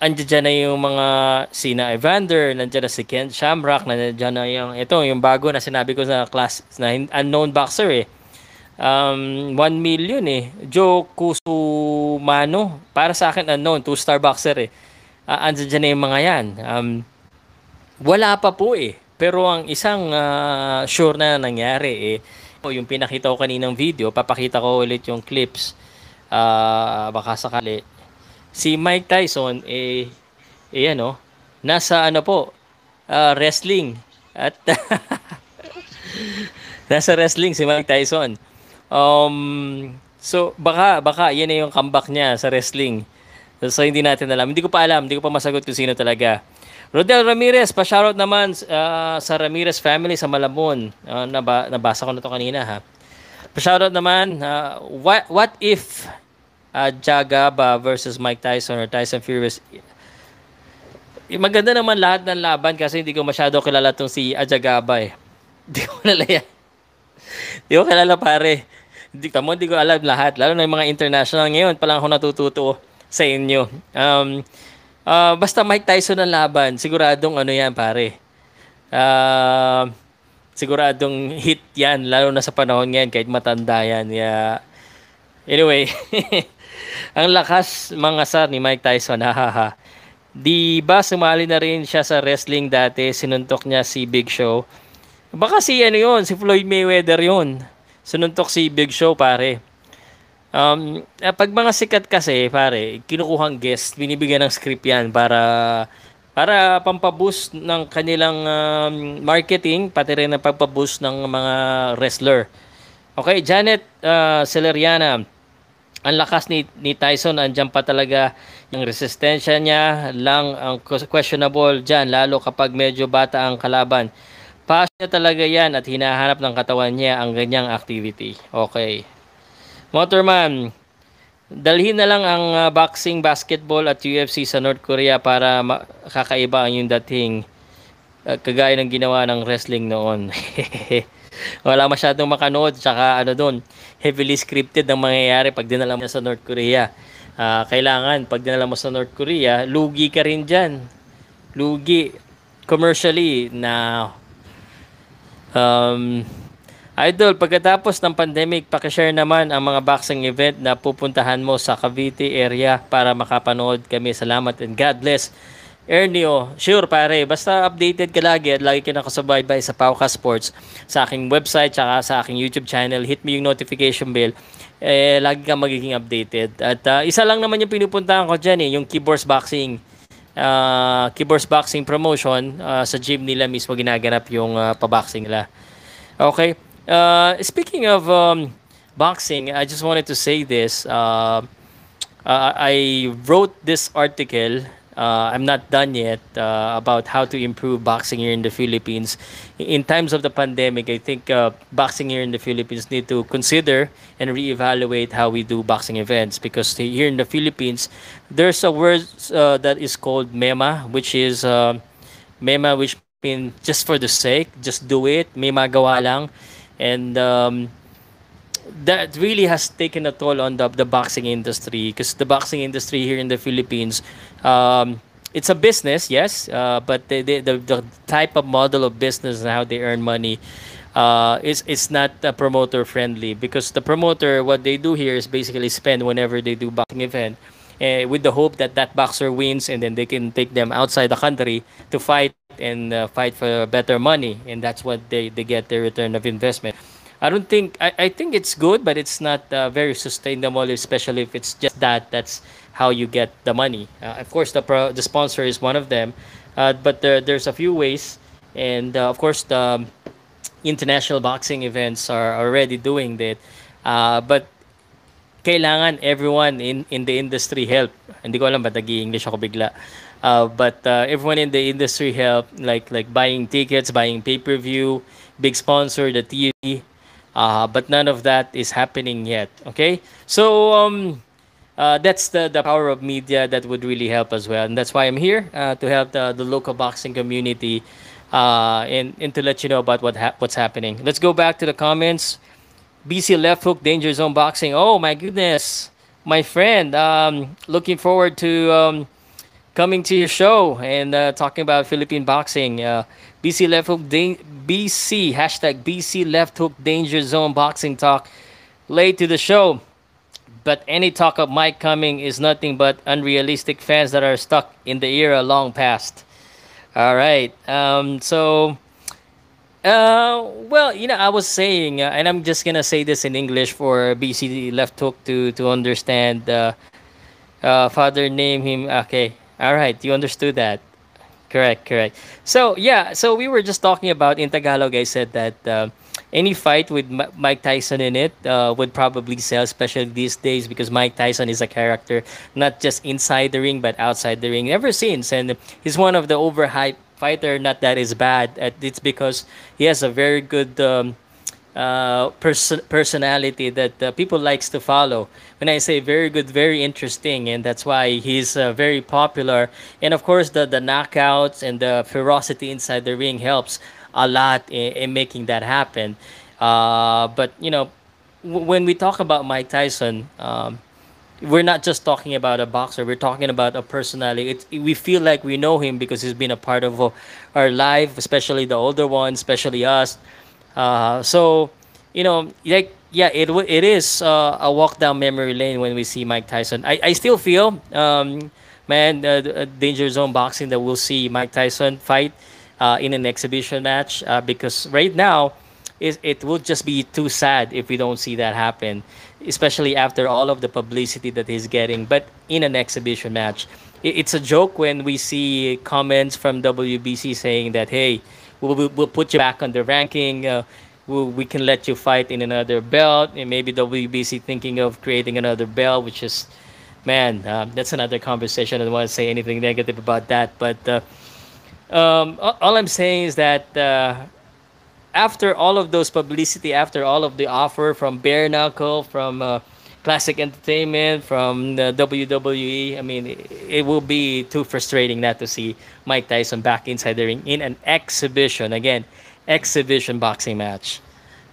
andyan na yung mga Sina Evander, nandiyan na si Ken Shamrock, nandiyan na yung, ito, yung bago na sinabi ko sa class, na unknown boxer eh. Um, 1 million eh. Joe Kusumano, para sa akin unknown, two-star boxer eh. Uh, andyan na yung mga yan. Um, wala pa po eh. Pero ang isang uh, sure na nangyari eh, yung pinakita ko kaninang video, papakita ko ulit yung clips. Uh, baka sakali si Mike Tyson eh eh ano, nasa ano po, uh, wrestling at (laughs) nasa wrestling si Mike Tyson. Um so baka baka yan na yung comeback niya sa wrestling. So hindi natin alam. Hindi ko pa alam, hindi ko pa masagot kung sino talaga. Rodel Ramirez, pa-shoutout naman uh, sa Ramirez family sa Malabon. Uh, naba, nabasa ko na to kanina ha. Pa-shoutout naman, uh, what, what if uh, Jagaba versus Mike Tyson or Tyson Fury. Maganda naman lahat ng laban kasi hindi ko masyado kilala tong si Ajagaba eh. Hindi ko kilala yan. Hindi ko kilala pare. Hindi, tamo, hindi ko alam lahat. Lalo na yung mga international. Ngayon pa lang ako natututo sa inyo. Um, uh, basta Mike Tyson ang laban. Siguradong ano yan pare. Uh, siguradong hit yan. Lalo na sa panahon ngayon kahit matanda yan. Yeah. Anyway. (laughs) Ang lakas mga sir ni Mike Tyson, hahaha. Di ba sumali na rin siya sa wrestling dati, sinuntok niya si Big Show. Baka si ano yun, si Floyd Mayweather yun. Sinuntok si Big Show pare. Um, eh, pag mga sikat kasi pare, kinukuhang guest, binibigyan ng script yan para para pampaboost ng kanilang um, marketing, pati rin ang pagpaboost ng mga wrestler. Okay, Janet uh, Celeriana, ang lakas ni, ni Tyson, andyan pa talaga yung resistensya niya lang ang questionable dyan, lalo kapag medyo bata ang kalaban. Pass niya talaga yan at hinahanap ng katawan niya ang ganyang activity. Okay. Motorman, dalhin na lang ang uh, boxing, basketball at UFC sa North Korea para kakaiba ang yung dating uh, kagaya ng ginawa ng wrestling noon. (laughs) Wala masyadong makanood tsaka ano doon, heavily scripted ang mangyayari pag dinala mo sa North Korea. Uh, kailangan pag dinala mo sa North Korea, lugi ka rin diyan. Lugi commercially na um, Idol, pagkatapos ng pandemic, pakishare naman ang mga boxing event na pupuntahan mo sa Cavite area para makapanood kami. Salamat and God bless. Ernio, sure pare, basta updated ka lagi at lagi ka nakasubaybay sa Pauka Sports sa aking website tsaka sa aking YouTube channel. Hit me yung notification bell. Eh, lagi kang magiging updated. At uh, isa lang naman yung pinupuntahan ko dyan eh, yung Keyboards Boxing uh, Keyboards Boxing promotion uh, sa gym nila mismo ginaganap yung uh, paboxing nila. Okay. Uh, speaking of um, boxing, I just wanted to say this. Uh, uh, I wrote this article. Uh, I'm not done yet uh, about how to improve boxing here in the Philippines. In times of the pandemic, I think uh, boxing here in the Philippines need to consider and reevaluate how we do boxing events because here in the Philippines, there's a word uh, that is called MEMA, which is uh, MEMA, which means just for the sake, just do it, MEMA magawa lang and um, that really has taken a toll on the, the boxing industry because the boxing industry here in the Philippines um, it's a business yes uh, but the, the, the, type of model of business and how they earn money uh, is it's not uh, promoter friendly because the promoter what they do here is basically spend whenever they do boxing event uh, with the hope that that boxer wins and then they can take them outside the country to fight and uh, fight for better money and that's what they, they get their return of investment. I don't think i, I think it's good but it's not uh, very sustainable especially if it's just that that's how you get the money uh, of course the pro, the sponsor is one of them uh, but there, there's a few ways and uh, of course the um, international boxing events are already doing that uh, but kailangan everyone in in the industry help. Hindi ko alam ba nag-English ako bigla. Uh, but uh, everyone in the industry help like like buying tickets, buying pay-per-view, big sponsor, the TV. Uh, but none of that is happening yet. Okay? So um uh, that's the, the power of media that would really help as well. And that's why I'm here uh, to help the, the local boxing community uh, and, and to let you know about what ha- what's happening. Let's go back to the comments. BC Left Hook Danger Zone Boxing. Oh my goodness, my friend. Um, looking forward to um, coming to your show and uh, talking about Philippine boxing. Uh, BC Left Hook da- BC hashtag BC Left Hook Danger Zone Boxing Talk. Late to the show, but any talk of Mike coming is nothing but unrealistic fans that are stuck in the era long past. All right. Um, so uh, well, you know, I was saying, uh, and I'm just gonna say this in English for BC Left Hook to to understand. Uh, uh, father name him. Okay, all right, you understood that. Correct, correct. So yeah, so we were just talking about in Tagalog. I said that uh, any fight with M- Mike Tyson in it uh, would probably sell, especially these days because Mike Tyson is a character not just inside the ring but outside the ring ever since, and he's one of the overhyped fighter not that is bad it's because he has a very good um, uh, pers- personality that uh, people likes to follow. When i say very good very interesting and that's why he's uh, very popular. And of course the the knockouts and the ferocity inside the ring helps a lot in, in making that happen. Uh, but you know w- when we talk about mike tyson um, we're not just talking about a boxer we're talking about a personality. It's, we feel like we know him because he's been a part of our life especially the older ones especially us. Uh, so you know like yeah, it it is uh, a walk down memory lane when we see Mike Tyson. I, I still feel, um, man, uh, uh, Danger Zone Boxing that we'll see Mike Tyson fight uh, in an exhibition match uh, because right now it, it will just be too sad if we don't see that happen, especially after all of the publicity that he's getting. But in an exhibition match, it, it's a joke when we see comments from WBC saying that, hey, we'll, we'll, put you back on the ranking. Uh, we'll, we can let you fight in another belt. And maybe WBC thinking of creating another belt, which is, man, uh, that's another conversation. I don't want to say anything negative about that. But uh, um, all I'm saying is that uh, after all of those publicity, after all of the offer from Bare Knuckle, from uh, Classic Entertainment, from the WWE, I mean, it, will be too frustrating not to see Mike Tyson back inside the ring in an exhibition. Again, exhibition boxing match.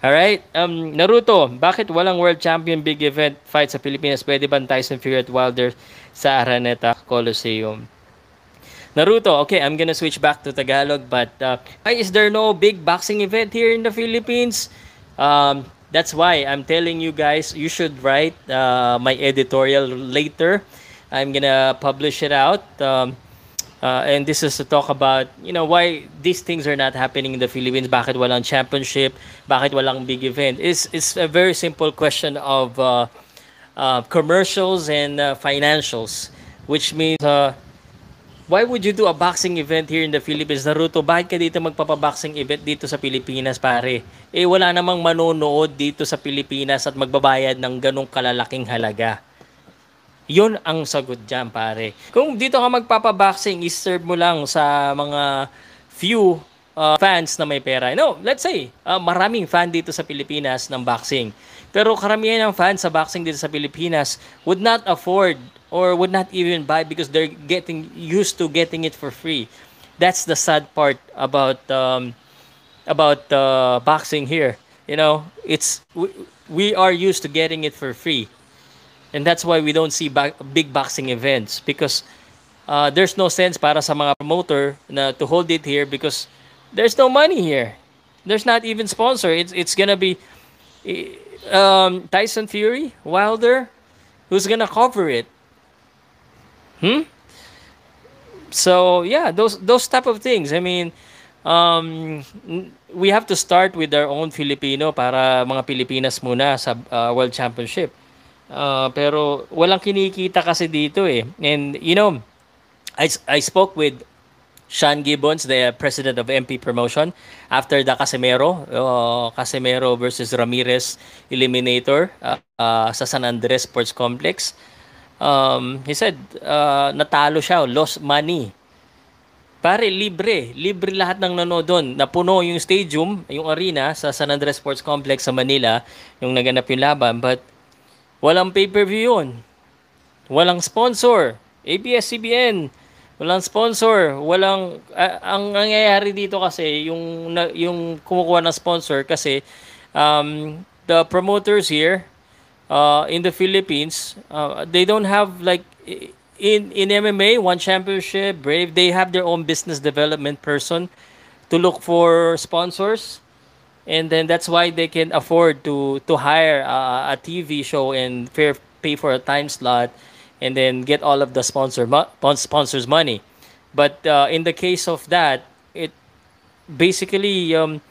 Alright, um, Naruto, bakit walang World Champion Big Event fight sa Pilipinas? Pwede ba Tyson Fury at Wilder sa Araneta Coliseum? Naruto, okay, I'm gonna switch back to Tagalog, but uh, why is there no big boxing event here in the Philippines? Um, that's why I'm telling you guys, you should write uh, my editorial later. I'm gonna publish it out. Um, uh, and this is to talk about, you know, why these things are not happening in the Philippines. Bakit walang championship? Bakit walang big event? It's, it's a very simple question of uh, uh, commercials and uh, financials, which means uh, why would you do a boxing event here in the Philippines? Naruto, bakit ka dito magpapaboxing event dito sa Pilipinas, pare? Eh, wala namang manonood dito sa Pilipinas at magbabayad ng ganong kalalaking halaga. Yun ang sagot dyan, pare. Kung dito ka magpapaboxing, is-serve mo lang sa mga few uh, fans na may pera. No, let's say, uh, maraming fan dito sa Pilipinas ng boxing. Pero karamihan ng fans sa boxing dito sa Pilipinas would not afford or would not even buy because they're getting used to getting it for free. That's the sad part about um, about uh, boxing here. You know, it's we, we are used to getting it for free, and that's why we don't see ba- big boxing events because uh, there's no sense para sa mga promoter na to hold it here because there's no money here. There's not even sponsor. It's it's gonna be um, Tyson Fury, Wilder, who's gonna cover it. Hmm? So yeah, those those type of things. I mean, um, we have to start with our own Filipino para mga Pilipinas muna sa uh, World Championship. Uh, pero walang kinikita kasi dito eh. And you know, I, I spoke with Sean Gibbons, the president of MP Promotion, after the Casimero, uh, Casimero versus Ramirez Eliminator uh, uh, sa San Andres Sports Complex um, he said, uh, natalo siya, lost money. Pare, libre. Libre lahat ng nanood doon. Napuno yung stadium, yung arena sa San Andres Sports Complex sa Manila, yung naganap yung laban. But, walang pay-per-view yun. Walang sponsor. ABS-CBN. Walang sponsor. Walang... Uh, ang nangyayari dito kasi, yung, na, yung kumukuha ng sponsor kasi um, the promoters here, uh, in the Philippines, uh, they don't have like in in MMA one championship Brave. They have their own business development person to look for sponsors, and then that's why they can afford to to hire a, a TV show and fair, pay for a time slot, and then get all of the sponsor sponsors money. But uh, in the case of that, it basically um,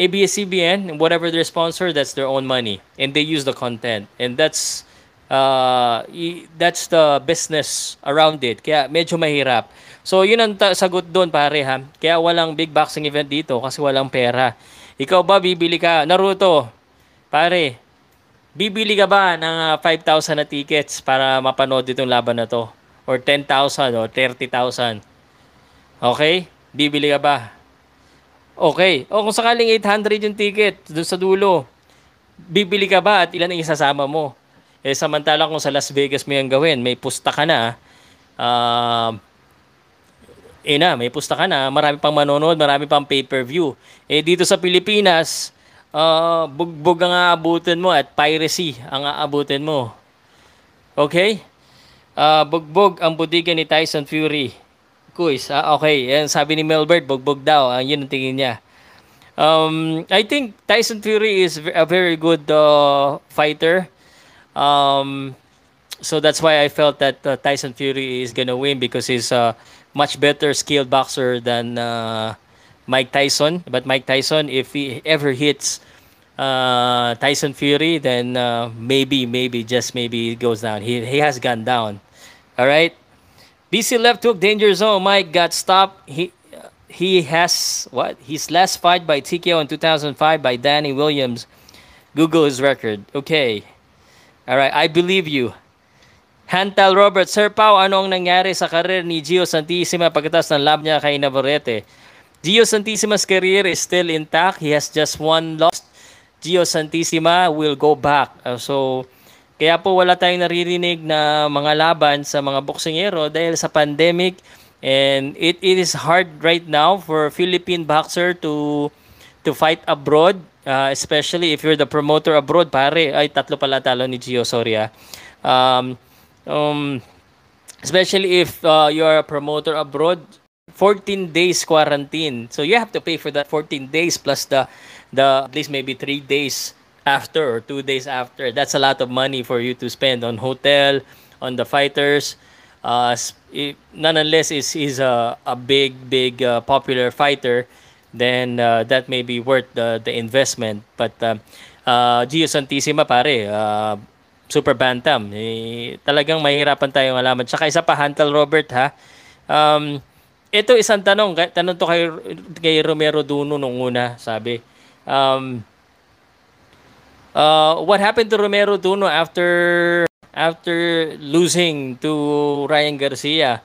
ABS-CBN, whatever their sponsor, that's their own money, and they use the content, and that's uh, that's the business around it. Kaya medyo mahirap. So yun ang ta- sagot doon pare ha. Kaya walang big boxing event dito kasi walang pera. Ikaw ba bibili ka Naruto? Pare, bibili ka ba ng 5,000 na tickets para mapanood itong laban na to? Or 10,000 o 30,000? Okay? Bibili ka ba? Okay. O kung sakaling 800 yung ticket doon sa dulo, bibili ka ba at ilan ang isasama mo? Eh samantala kung sa Las Vegas mo yung gawin, may pusta ka na, uh, eh na, may pusta ka na, marami pang manonood, marami pang pay-per-view. Eh dito sa Pilipinas, uh, bugbog ang aabutin mo at piracy ang aabutin mo. Okay? Uh, bugbog ang budigan ni Tyson Fury quiz. Ah, okay, yan sabi ni Melbert, bugbog daw. Ah, yun ang tingin niya. Um, I think Tyson Fury is a very good uh, fighter. Um, so that's why I felt that uh, Tyson Fury is gonna win because he's a much better skilled boxer than uh, Mike Tyson. But Mike Tyson, if he ever hits uh, Tyson Fury, then uh, maybe, maybe, just maybe, he goes down. He he has gone down. All right. BC left hook danger zone. Mike got stopped. He he has what his last fight by TKO in 2005 by Danny Williams. Google his record. Okay. All right, I believe you. Hantal Robert, Sir Pau, ano ang nangyari sa karir ni Gio Santissima pagkatapos ng lab niya kay Navarrete? Gio Santissima's career is still intact. He has just one loss. Gio Santissima will go back. Uh, so, kaya po wala tayong naririnig na mga laban sa mga boksingero dahil sa pandemic And it, it is hard right now for Philippine boxer to to fight abroad, uh, especially if you're the promoter abroad, pare. Ay, tatlo pala talo ni Gio, sorry ah. Um, um, especially if uh, you're a promoter abroad, 14 days quarantine. So you have to pay for that 14 days plus the the at least maybe 3 days after or 2 days after. That's a lot of money for you to spend on hotel, on the fighters. Uh, if, nonetheless is is a, a big big uh, popular fighter then uh, that may be worth the the investment. But uh, uh, Gio Santissima pare uh, super bantam. Eh, talagang mahirapan tayong alaman tsaka isa pa Hantal Robert ha? Um, ito isang tanong tanong to kay kay Romero Duno nung una sabi. Um, uh, what happened to Romero Duno after after losing to Ryan Garcia.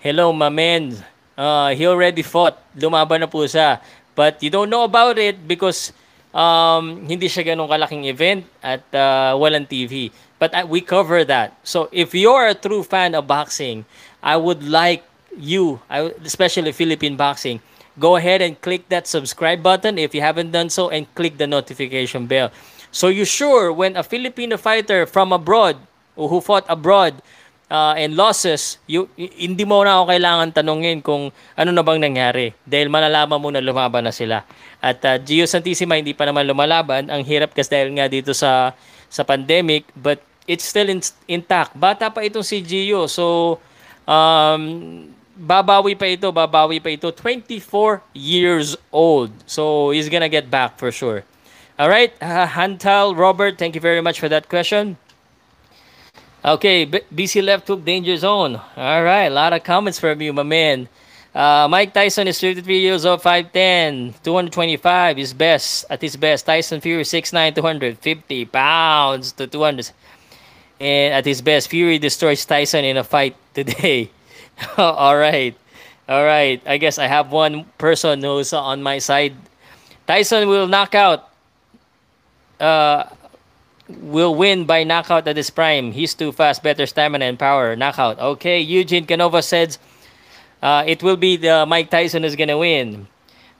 Hello, my man. Uh, he already fought. Lumaban na po siya. But you don't know about it because um, hindi siya ganun kalaking event at uh, walang TV. But uh, we cover that. So if you're a true fan of boxing, I would like you, especially Philippine boxing, go ahead and click that subscribe button if you haven't done so and click the notification bell. So you sure when a Filipino fighter from abroad who fought abroad uh, and losses, you, hindi mo na ako kailangan tanungin kung ano na bang nangyari. Dahil malalaman mo na lumaban na sila. At uh, Gio Santissima hindi pa naman lumalaban. Ang hirap kasi dahil nga dito sa sa pandemic. But it's still in, intact. Bata pa itong si Gio. So, um, babawi pa ito, babawi pa ito. 24 years old. So, he's gonna get back for sure. All right, uh, Hantal, Robert, thank you very much for that question. Okay, BC left hook danger zone. All right, a lot of comments from you, my man. Uh, Mike Tyson is 33 years old, 5'10", 225 is best at his best. Tyson Fury 6'9", 250 pounds to 200. And at his best, Fury destroys Tyson in a fight today. (laughs) All right. All right. I guess I have one person who's on my side. Tyson will knock out uh, will win by knockout at his prime. He's too fast, better stamina and power. Knockout. Okay, Eugene Canova says uh, it will be the Mike Tyson is gonna win.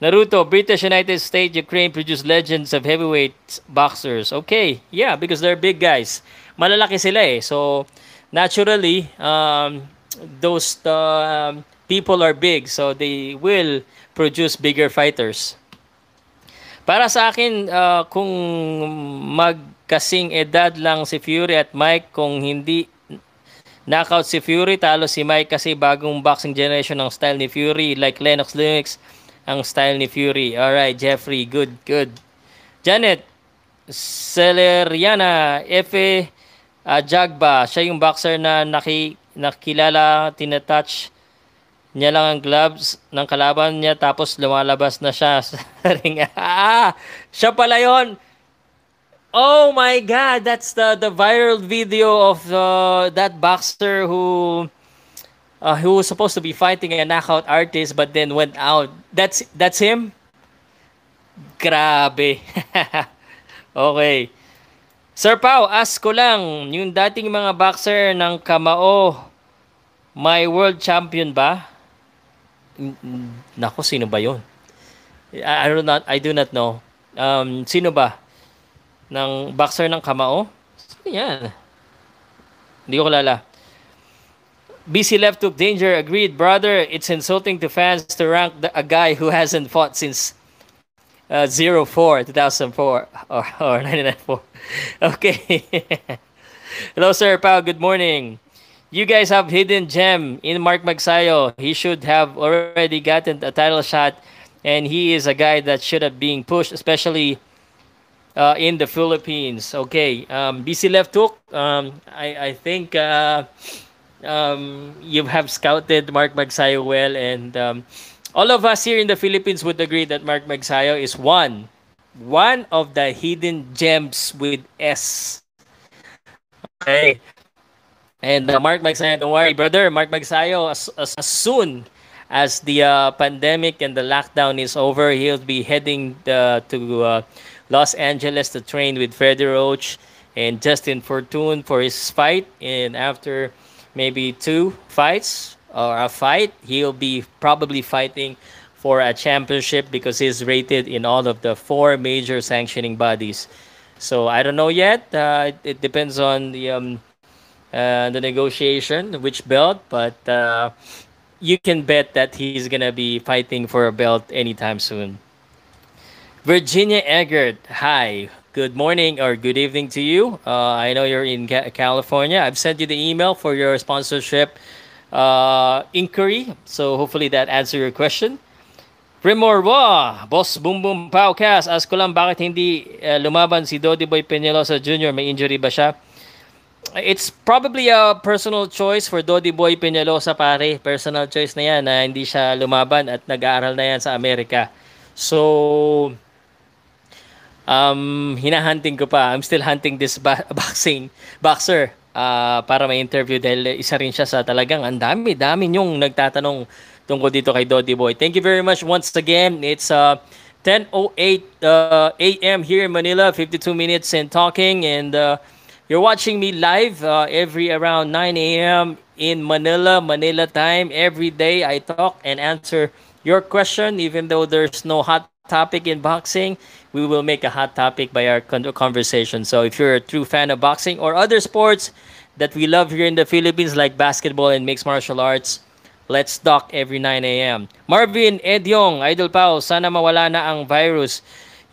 Naruto, British United States, Ukraine produce legends of heavyweight boxers. Okay, yeah, because they're big guys. Malalaki sila eh. So, naturally, um, those uh, people are big. So, they will produce bigger fighters. Para sa akin, uh, kung mag kasing edad lang si Fury at Mike kung hindi knockout si Fury talo si Mike kasi bagong boxing generation ng style ni Fury like Lennox Lewis ang style ni Fury. Alright Jeffrey good good. Janet Celeriana Efe uh, Jagba siya yung boxer na naki, nakilala tinatouch niya lang ang gloves ng kalaban niya tapos lumalabas na siya sa (laughs) ring. ah, siya pala yon Oh my God, that's the the viral video of uh, that boxer who uh, who was supposed to be fighting a knockout artist but then went out. That's that's him. Grabe. (laughs) okay. Sir Pau, ask ko lang, yung dating mga boxer ng Kamao, may world champion ba? Nako, sino ba yon? I, I do not I do not know. Um, sino ba? ng boxer ng Kamao. Yan. Hindi ko kilala. BC left took danger. Agreed, brother. It's insulting to fans to rank the, a guy who hasn't fought since uh, 04, 2004, or, or (laughs) 994. Okay. (laughs) Hello, Sir Pao. Good morning. You guys have hidden gem in Mark Magsayo. He should have already gotten a title shot, and he is a guy that should have been pushed, especially uh, in the Philippines. Okay, um, BC left hook. Um, I, I think uh, um, you have scouted Mark Magsayo well, and um, all of us here in the Philippines would agree that Mark Magsayo is one, one of the hidden gems with S. Okay. And uh, Mark Magsayo, don't worry, brother. Mark Magsayo, as, as, as soon as the uh, pandemic and the lockdown is over, he'll be heading the, to uh, Los Angeles to train with Freddie Roach and Justin Fortune for his fight. And after maybe two fights, or a fight, he'll be probably fighting for a championship because he's rated in all of the four major sanctioning bodies. So I don't know yet. Uh, it, it, depends on the um, uh, the negotiation, which belt, but uh, you can bet that he's gonna be fighting for a belt anytime soon. Virginia Eggert, hi. Good morning or good evening to you. Uh, I know you're in California. I've sent you the email for your sponsorship uh, inquiry. So hopefully that answers your question. Primorwa, Boss Boom Boom Paucast, ask ko lang bakit hindi uh, lumaban si Dodi Boy Peñalosa Jr. May injury ba siya? It's probably a personal choice for Dodi Boy Peñalosa pare. Personal choice na yan na hindi siya lumaban at nag-aaral na yan sa Amerika. So, um, hinahunting ko pa. I'm still hunting this ba- (laughs) boxing boxer uh, para may interview dahil isa rin siya sa talagang ang dami, dami yung nagtatanong tungkol dito kay Dodi Boy. Thank you very much once again. It's uh, 10.08 uh, a.m. here in Manila, 52 minutes and talking. And uh, you're watching me live uh, every around 9 a.m. in Manila, Manila time. Every day I talk and answer your question, even though there's no hot topic in boxing we will make a hot topic by our conversation. So if you're a true fan of boxing or other sports that we love here in the Philippines, like basketball and mixed martial arts, let's talk every 9 a.m. Marvin Edyong, Idol Pao, sana mawala na ang virus.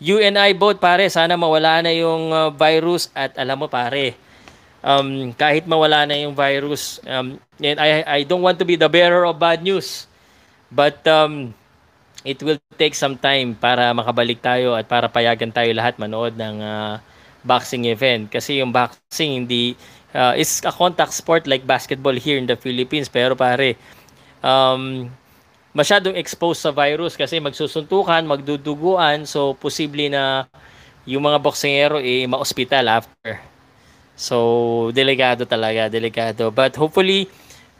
You and I both pare, sana mawala na yung uh, virus at alam mo pare, um, kahit mawala na yung virus, um, and I, I don't want to be the bearer of bad news, but um, it will take some time para makabalik tayo at para payagan tayo lahat manood ng uh, boxing event. Kasi yung boxing hindi uh, is a contact sport like basketball here in the Philippines. Pero pare um, masyadong exposed sa virus kasi magsusuntukan, magduduguan so posible na yung mga boksingero eh ma-hospital after. So delikado talaga, delikado. But hopefully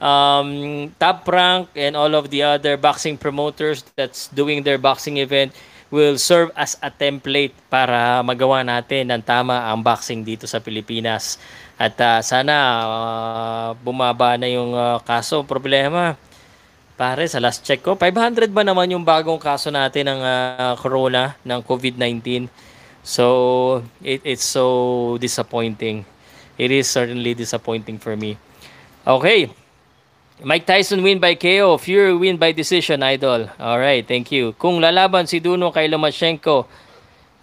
um, Top Rank and all of the other boxing promoters that's doing their boxing event will serve as a template para magawa natin ng tama ang boxing dito sa Pilipinas. At uh, sana uh, bumaba na yung uh, kaso. Problema, pare, sa last check ko, 500 ba naman yung bagong kaso natin ng uh, corona, ng COVID-19? So, it, it's so disappointing. It is certainly disappointing for me. Okay, Mike Tyson win by KO, Fury win by decision, idol. All right, thank you. Kung lalaban si Duno kay Lomachenko,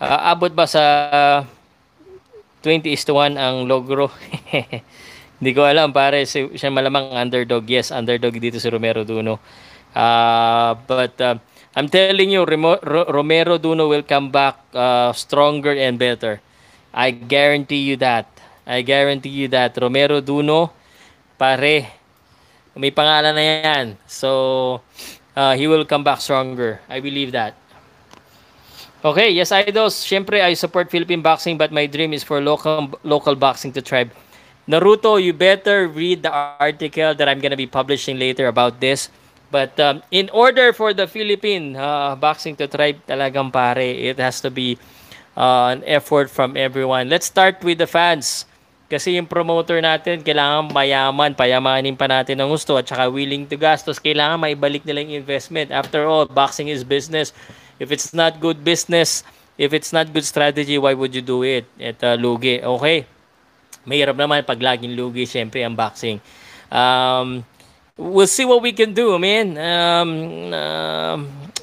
uh, abot ba sa uh, 20 is to 1 ang logro? (laughs) Hindi ko alam, pare. Si, siya malamang underdog. Yes, underdog dito si Romero Duno. Uh, but uh, I'm telling you, Remo, Romero Duno will come back uh, stronger and better. I guarantee you that. I guarantee you that. Romero Duno, pare, may pangalan na yan. So, uh, he will come back stronger. I believe that. Okay, yes, idols. Siyempre, I support Philippine boxing but my dream is for local local boxing to thrive. Naruto, you better read the article that I'm gonna be publishing later about this. But um, in order for the Philippine uh, boxing to thrive talagang pare, it has to be uh, an effort from everyone. Let's start with the fans. Kasi yung promoter natin, kailangan mayaman, payamanin pa natin ng gusto at saka willing to gastos. Kailangan maibalik nila yung investment. After all, boxing is business. If it's not good business, if it's not good strategy, why would you do it? At uh, lugi. Okay. Mahirap naman pag laging lugi, syempre, ang boxing. Um, we'll see what we can do, man. Um, uh,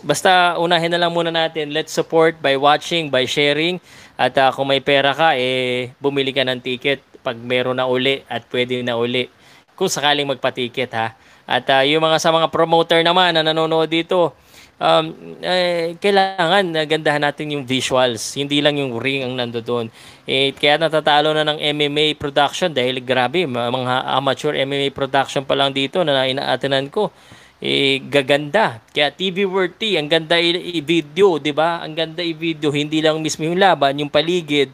basta unahin na lang muna natin. Let's support by watching, by sharing. At uh, kung may pera ka, eh, bumili ka ng ticket pag meron na uli at pwede na uli. Kung sakaling magpa-ticket ha. At uh, yung mga sa mga promoter naman na nanonood dito, um, eh, kailangan nagandahan natin yung visuals. Hindi lang yung ring ang nandoon. Eh, kaya natatalo na ng MMA production dahil grabe, mga amateur MMA production pa lang dito na inaatinan ko. Eh, gaganda. Kaya TV worthy, ang ganda i-video, di ba? Ang ganda i-video, hindi lang mismo yung laban, yung paligid.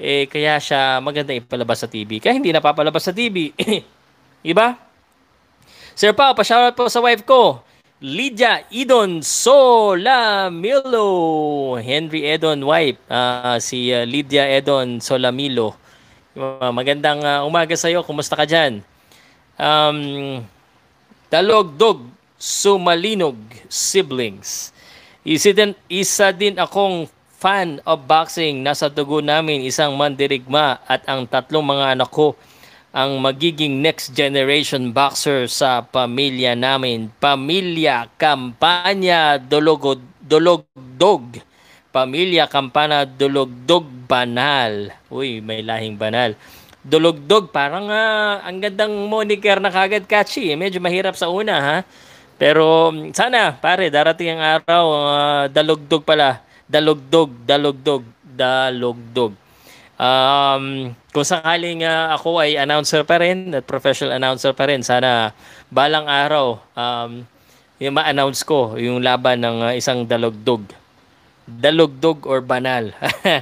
Eh, kaya siya maganda ipalabas sa TV. Kaya hindi napapalabas sa TV. (coughs) Iba? Sir Pao, pa-shoutout po sa wife ko. Lydia Idon Solamilo. Henry Edon wife. Uh, si uh, Lydia Edon Solamilo. Uh, magandang uh, umaga sa iyo. Kumusta ka dyan? Um, Dalogdog Sumalinog siblings. Isa din, isa din akong fan of boxing. Nasa dugo namin isang mandirigma at ang tatlong mga anak ko ang magiging next generation boxer sa pamilya namin. Pamilya Kampanya Dologod Dologdog. Pamilya Kampana Dologdog Banal. Uy, may lahing banal. Dologdog, parang uh, ang gandang moniker na kagad catchy. Eh. Medyo mahirap sa una ha. Pero sana pare darating ang araw uh, dalogdog pala. Dalogdog, dalogdog, dalogdog. Um, kung sakaling uh, ako ay announcer pa rin at professional announcer pa rin, sana balang araw um, yung ma-announce ko yung laban ng uh, isang dalugdog. Dalugdog or banal.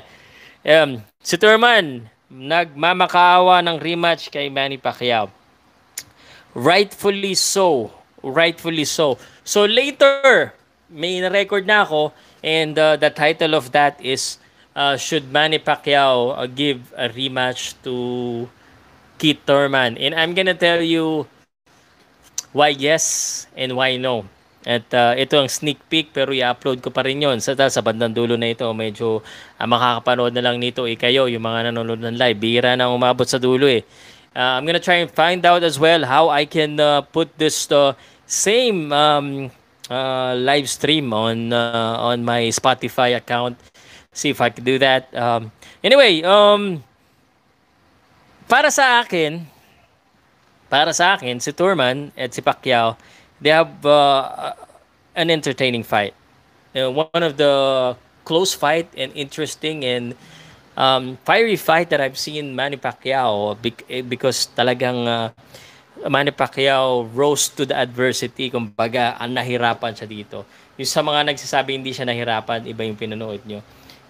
(laughs) um, si Turman, nagmamakaawa ng rematch kay Manny Pacquiao. Rightfully so. Rightfully so. So later, may na-record na ako and uh, the title of that is uh, should Manny Pacquiao uh, give a rematch to Keith Thurman? And I'm gonna tell you why yes and why no. At uh, ito ang sneak peek pero i-upload ko pa rin yon sa, sa bandang dulo na ito. Medyo uh, makakapanood na lang nito eh kayo, yung mga nanonood ng live. Bira na umabot sa dulo eh. Uh, I'm gonna try and find out as well how I can uh, put this uh, same um, uh, live stream on uh, on my Spotify account see if I can do that. Um, anyway, um, para sa akin, para sa akin, si Turman at si Pacquiao, they have uh, an entertaining fight. You know, one of the close fight and interesting and um, fiery fight that I've seen Manny Pacquiao eh, because talagang uh, Manny Pacquiao rose to the adversity. Kumbaga, ang nahirapan siya dito. Yung sa mga nagsasabi hindi siya nahirapan, iba yung pinanood nyo.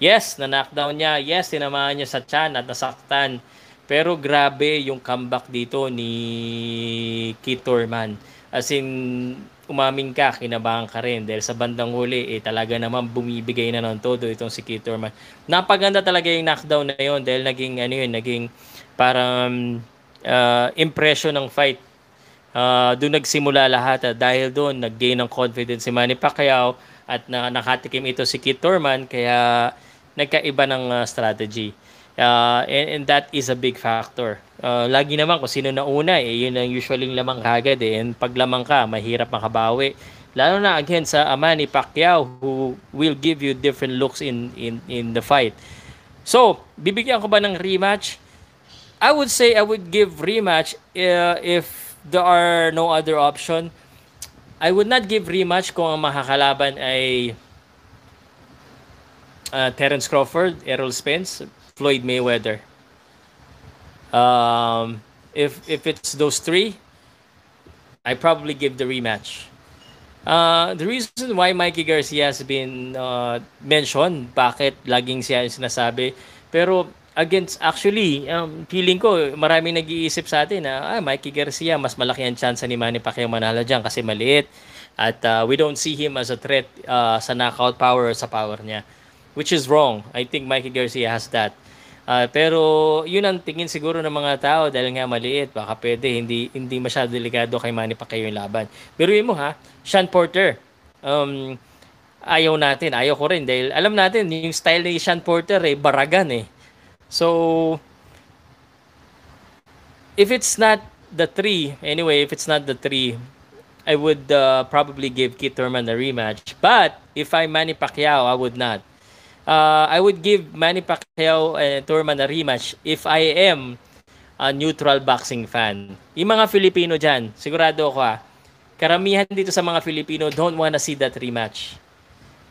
Yes, na-knockdown niya. Yes, tinamaan niya sa chan at nasaktan. Pero grabe yung comeback dito ni Keith Thurman. As in, umaming ka, kinabahan ka rin. Dahil sa bandang huli, eh, talaga naman bumibigay na ng todo itong si Keith Thurman. Napaganda talaga yung knockdown na yon dahil naging, ano yun, naging parang uh, impression ng fight. Uh, doon nagsimula lahat. Uh, dahil doon, nag-gain ng confidence si Manny Pacquiao at na nakatikim ito si Keith Thurman. Kaya nagkaiba ng uh, strategy. Uh, and, and that is a big factor. Uh, lagi naman kung sino na una, eh, yun ang usually lamang kagad. Eh. And pag lamang ka, mahirap makabawi. Lalo na again sa ama ni Pacquiao who will give you different looks in, in, in the fight. So, bibigyan ko ba ng rematch? I would say I would give rematch uh, if there are no other option. I would not give rematch kung ang makakalaban ay uh, Terence Crawford, Errol Spence, Floyd Mayweather. Um, if if it's those three, I probably give the rematch. Uh, the reason why Mikey Garcia has been uh, mentioned, bakit laging siya yung sinasabi, pero against actually um, feeling ko maraming nag-iisip sa atin na ah, Mikey Garcia mas malaki ang chance ni Manny Pacquiao manalo diyan kasi maliit at uh, we don't see him as a threat uh, sa knockout power sa power niya which is wrong. I think Mikey Garcia has that. Uh, pero yun ang tingin siguro ng mga tao dahil nga maliit, baka pwede hindi hindi masyado delikado kay Manny Pacquiao yung laban. Pero yun mo ha, Sean Porter. Um, ayaw natin, ayaw ko rin dahil alam natin yung style ni Sean Porter eh baragan eh. So if it's not the three, anyway, if it's not the three, I would uh, probably give Keith Thurman a rematch. But if I'm Manny Pacquiao, I would not. Uh, I would give Manny Pacquiao and Thurman a rematch if I am a neutral boxing fan. Yung mga Filipino dyan, sigurado ako ah, karamihan dito sa mga Filipino don't wanna see that rematch.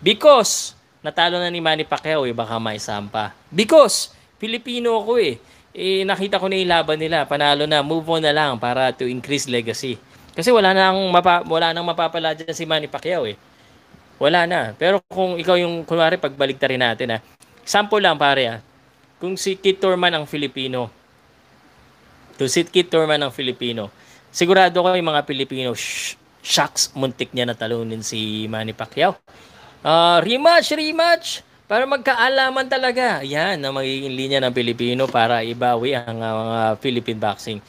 Because, natalo na ni Manny Pacquiao, eh, baka may sampa. Because, Filipino ako eh. eh. Nakita ko na yung laban nila, panalo na, move on na lang para to increase legacy. Kasi wala nang mapa, wala nang mapapala dyan si Manny Pacquiao eh. Wala na. Pero kung ikaw yung kunwari pagbaligtarin natin ah. Sample lang pare ah. Kung si Kit Thurman ang Filipino. To si Kit Thurman ang Filipino. Sigurado ko yung mga Pilipino, sh- shocks, muntik niya na talunin si Manny Pacquiao. Uh, rematch, rematch! Para magkaalaman talaga. Yan ang magiging linya ng Pilipino para ibawi ang uh, mga Philippine boxing.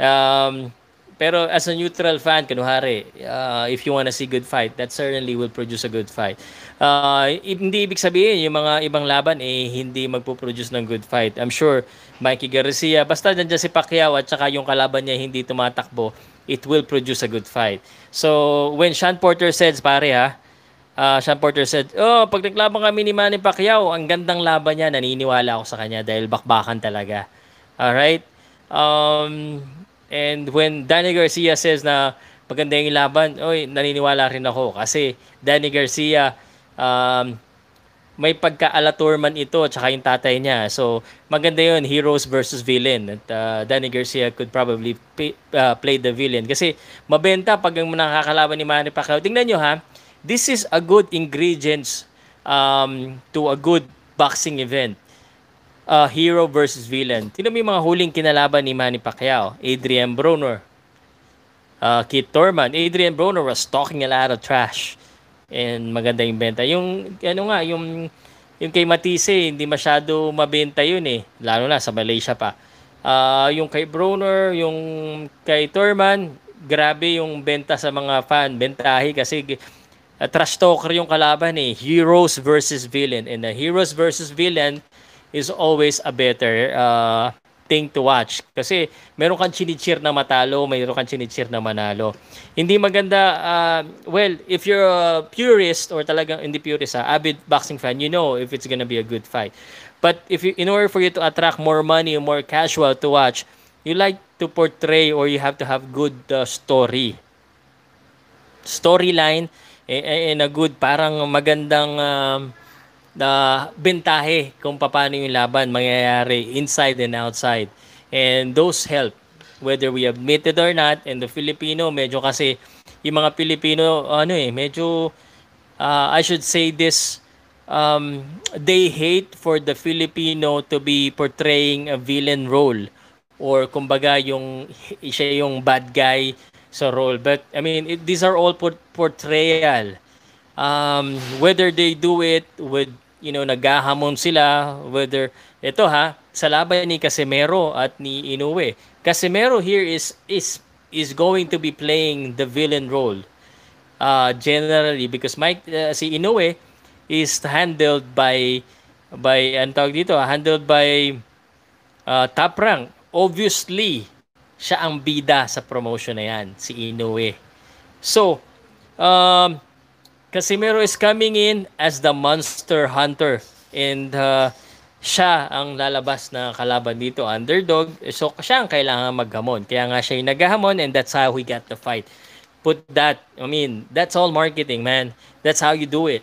Um, pero as a neutral fan, kunuhari, uh, if you want to see good fight, that certainly will produce a good fight. Uh, hindi ibig sabihin yung mga ibang laban eh hindi magpo-produce ng good fight. I'm sure Mikey Garcia, basta dyan si Pacquiao at saka yung kalaban niya hindi tumatakbo, it will produce a good fight. So, when Sean Porter says, pare ha, uh, Sean Porter said, oh, pag naglaban kami ni Manny Pacquiao, ang gandang laban niya, naniniwala ako sa kanya dahil bakbakan talaga. Alright? Um, And when Danny Garcia says na maganda yung laban, oy, naniniwala rin ako kasi Danny Garcia um, may pagka-alator man ito at saka yung tatay niya. So, maganda yun, heroes versus villain. At uh, Danny Garcia could probably pay, uh, play the villain. Kasi mabenta pag ang nakakalaban ni Manny Pacquiao. Tingnan nyo ha, this is a good ingredients um, to a good boxing event uh, hero versus villain. Mo yung mga huling kinalaban ni Manny Pacquiao. Adrian Broner, uh, Keith Thurman. Adrian Broner was talking a lot of trash. And maganda yung benta. Yung, ano nga, yung, yung kay Matisse, hindi masyado mabenta yun eh. Lalo na sa Malaysia pa. Uh, yung kay Broner, yung kay Thurman, grabe yung benta sa mga fan. Bentahi kasi uh, trash talker yung kalaban eh. Heroes versus villain. And the heroes versus villain, is always a better uh, thing to watch. Kasi meron kang chinichir na matalo, meron kang chinichir na manalo. Hindi maganda, uh, well, if you're a purist or talagang hindi purist, ha, avid boxing fan, you know if it's gonna be a good fight. But if you, in order for you to attract more money, more casual to watch, you like to portray or you have to have good uh, story. Storyline and a good parang magandang um, na bentahe kung paano yung laban mangyayari inside and outside. And those help whether we admit it or not. And the Filipino medyo kasi yung mga Pilipino ano eh medyo uh, I should say this um, they hate for the Filipino to be portraying a villain role. Or kumbaga yung siya yung bad guy sa role. But I mean it, these are all port- portrayal. Um, whether they do it with you know, naghahamon sila whether ito ha, sa laban ni Casemiro at ni Inoue. Casemiro here is is is going to be playing the villain role uh, generally because Mike uh, si Inoue is handled by by ang tawag dito, handled by uh, top rank. Obviously, siya ang bida sa promotion na yan, si Inoue. So, um, Casimiro is coming in as the monster hunter and uh, siya ang lalabas na kalaban dito, underdog. So siya ang kailangan maghamon. Kaya nga siya yung naghahamon and that's how he got the fight. Put that, I mean, that's all marketing, man. That's how you do it.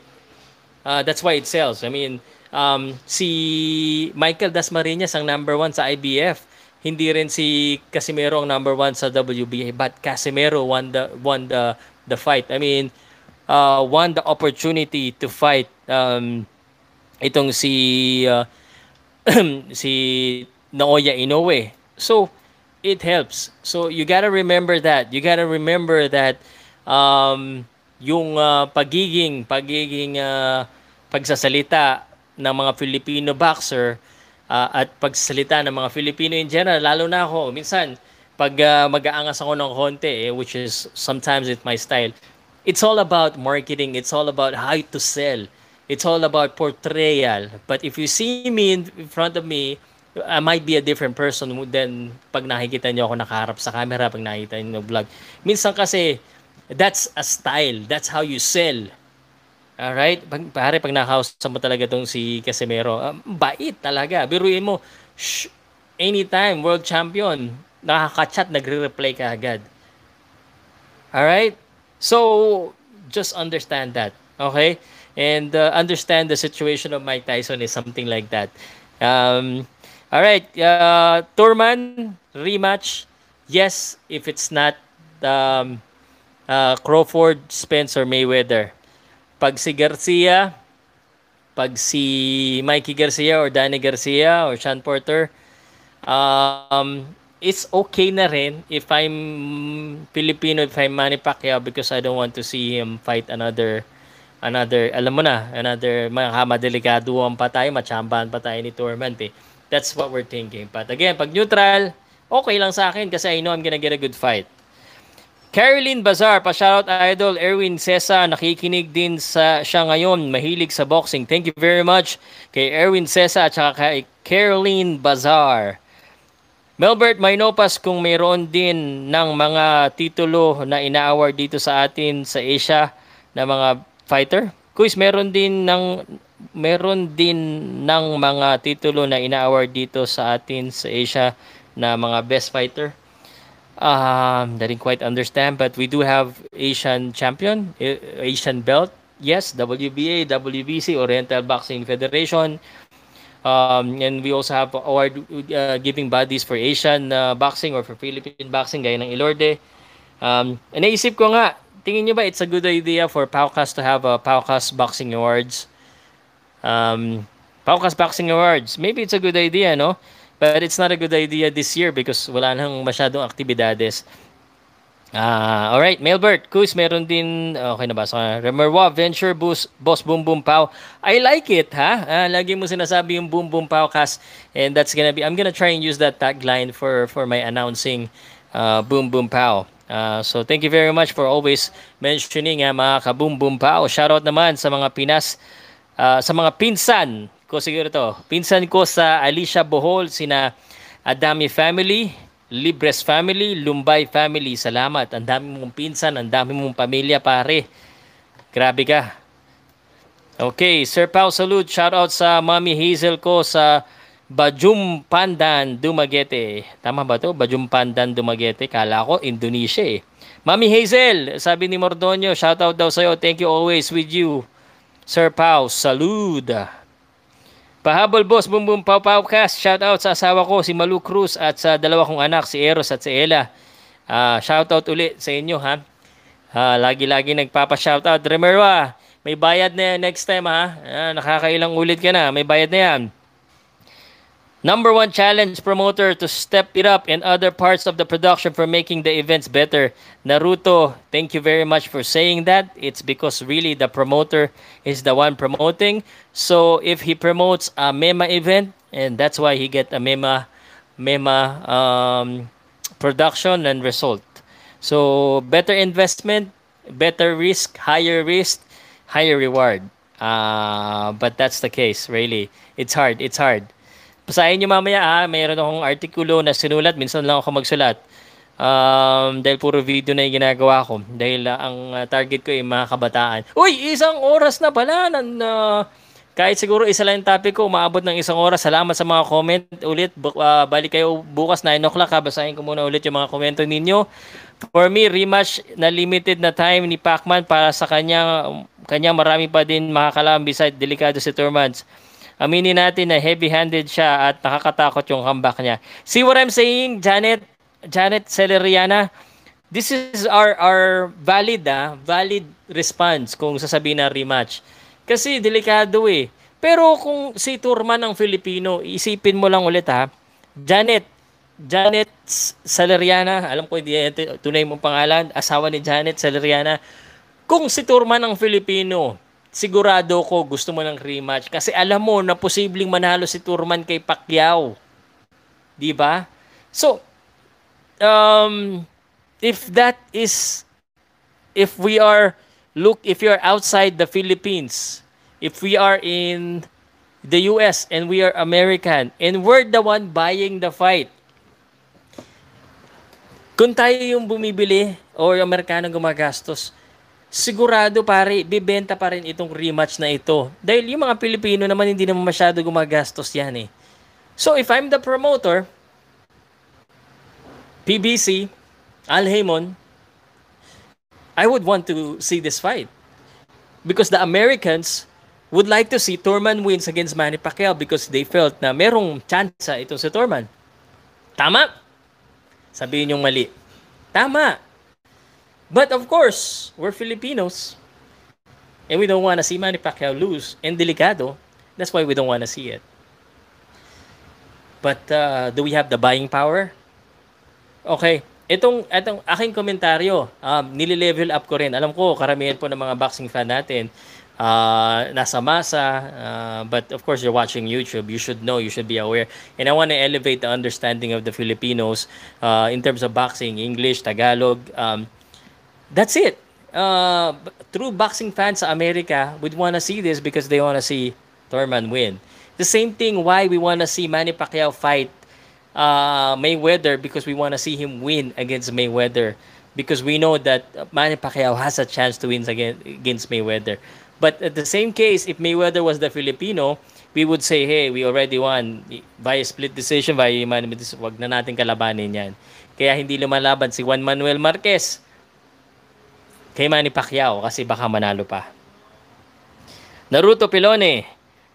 Uh, that's why it sells. I mean, um, si Michael Dasmariñas ang number one sa IBF. Hindi rin si Casimero ang number one sa WBA, but Casimero won the won the the fight. I mean, uh, won the opportunity to fight um, itong si uh, (clears throat) si Naoya Inoue. So it helps. So you gotta remember that. You gotta remember that um, yung uh, pagiging pagiging uh, pagsasalita ng mga Filipino boxer uh, at pagsasalita ng mga Filipino in general, lalo na ako, minsan, pag uh, mag-aangas ako ng konti, eh, which is sometimes it's my style, it's all about marketing. It's all about how to sell. It's all about portrayal. But if you see me in front of me, I might be a different person than pag nakikita niyo ako nakaharap sa camera, pag nakikita niyo vlog. Minsan kasi, That's a style. That's how you sell. Alright? Pag, pare, pag nakausap mo talaga tong si Casemiro, um, bait talaga. Biruin mo, shh, anytime, world champion, nakaka-chat, nagre-reply ka agad. Alright? So, just understand that. Okay? And uh, understand the situation of Mike Tyson is something like that. Um, all right, uh, Turman rematch. Yes, if it's not um, uh, Crawford, Spencer, Mayweather. Pag si Garcia, pag si Mikey Garcia or Danny Garcia or Sean Porter, um, it's okay na rin if I'm Filipino, if I'm Manny Pacquiao because I don't want to see him fight another another, alam mo na, another makamadeligaduan pa tayo, machambahan pa tayo ni Torment eh. That's what we're thinking. But again, pag neutral, okay lang sa akin kasi I know I'm gonna get a good fight. Caroline Bazar, pa-shoutout idol. Erwin Cesa, nakikinig din sa siya ngayon. Mahilig sa boxing. Thank you very much kay Erwin Cesa at saka kay Caroline Bazar. Melbert Mainopas, kung mayroon din ng mga titulo na ina-award dito sa atin sa Asia na mga fighter, Kuis, meron din ng meron din ng mga titulo na ina-award dito sa atin sa Asia na mga best fighter. Um, I didn't quite understand, but we do have Asian champion, Asian belt. Yes, WBA, WBC, Oriental Boxing Federation. Um, and we also have award uh, giving bodies for Asian uh, boxing or for Philippine boxing, gaya ng Ilorde. Um, naisip ko nga, tingin niyo ba it's a good idea for Paucas to have a Paucas Boxing Awards? Um, Paucas Boxing Awards. Maybe it's a good idea, no? But it's not a good idea this year because wala nang masyadong aktibidades. Ah, all right, Melbert, Kus, meron din okay na ba sa Remerwa Venture Boss Boss Boom Boom Pow. I like it, ha? Uh, lagi mo sinasabi yung Boom Boom Pow kas and that's gonna be I'm gonna try and use that tagline for for my announcing uh, Boom Boom Pow. Uh, so thank you very much for always mentioning uh, mga ka-Boom Boom Pow. Shoutout naman sa mga Pinas uh, sa mga pinsan ko siguro to. Pinsan ko sa Alicia Bohol, sina Adami family, Libres family, Lumbay family. Salamat. Ang dami mong pinsan, ang dami mong pamilya, pare. Grabe ka. Okay, Sir Pao salute. Shout out sa Mami Hazel ko sa Bajum Pandan, Dumaguete. Tama ba to? Bajum Pandan, Dumaguete. Kala ko Indonesia eh. Mami Hazel, sabi ni Mordonio, shout out daw sa'yo. Thank you always with you. Sir Pao, salud. Pahabol boss, Boom Boom Pau Pau Cast. Shout out sa asawa ko si Malu Cruz at sa dalawa kong anak si Eros at si Ella. Uh, shout out ulit sa inyo ha. Uh, lagi-lagi nagpapa-shout out. Remerwa, may bayad na yan next time ha. Uh, nakakailang ulit ka na, may bayad na yan. Number one challenge promoter to step it up in other parts of the production for making the events better. Naruto, thank you very much for saying that. It's because really the promoter is the one promoting. So if he promotes a MEMA event, and that's why he get a MEMA, MEMA um, production and result. So better investment, better risk, higher risk, higher reward. Uh, but that's the case, really. It's hard. It's hard. Basahin nyo mamaya ha, mayroon akong artikulo na sinulat, minsan lang ako magsulat. Um, dahil puro video na yung ginagawa ko. Dahil uh, ang uh, target ko ay mga kabataan. Uy, isang oras na pala. Nan, uh, kahit siguro isa lang yung topic ko, umaabot ng isang oras. Salamat sa mga comment ulit. Uh, balik kayo bukas 9 o'clock ha. Basahin ko muna ulit yung mga komento ninyo. For me, rematch na limited na time ni Pacman para sa kanya, kanya marami pa din makakalam beside delikado si Turmans. Aminin natin na heavy-handed siya at nakakatakot yung comeback niya. See what I'm saying, Janet? Janet Celeriana? This is our our valid ah, valid response kung sasabihin na rematch. Kasi delikado eh. Pero kung si Turman ang Filipino, isipin mo lang ulit ha. Janet, Janet Saleriana, alam ko hindi tunay mong pangalan, asawa ni Janet Saleriana. Kung si Turman ang Filipino, sigurado ko gusto mo ng rematch kasi alam mo na posibleng manalo si Turman kay Pacquiao. 'Di ba? So um if that is if we are look if you're outside the Philippines, if we are in the US and we are American and we're the one buying the fight. Kung tayo yung bumibili, or Amerikano gumagastos, sigurado pare, bibenta pa rin itong rematch na ito. Dahil yung mga Pilipino naman hindi naman masyado gumagastos yan eh. So if I'm the promoter, PBC, Al Haymon, I would want to see this fight. Because the Americans would like to see Torman wins against Manny Pacquiao because they felt na merong chance itong si Torman. Tama? Sabihin yung mali. Tama. But of course, we're Filipinos. And we don't want to see Manny Pacquiao lose. And delikado. That's why we don't want to see it. But uh, do we have the buying power? Okay. Itong, itong aking komentaryo, um, nililevel up ko rin. Alam ko, karamihan po ng mga boxing fan natin, uh, nasa masa, uh, but of course, you're watching YouTube. You should know, you should be aware. And I want to elevate the understanding of the Filipinos uh, in terms of boxing, English, Tagalog. Um, that's it. Uh, true boxing fans sa America would want to see this because they want to see Thurman win. The same thing why we want to see Manny Pacquiao fight uh, Mayweather because we want to see him win against Mayweather because we know that Manny Pacquiao has a chance to win against Mayweather. But at the same case, if Mayweather was the Filipino, we would say, hey, we already won via split decision, via unanimous, wag na natin kalabanin yan. Kaya hindi lumalaban si Juan Manuel Marquez kay Manny Pacquiao kasi baka manalo pa. Naruto Pilone,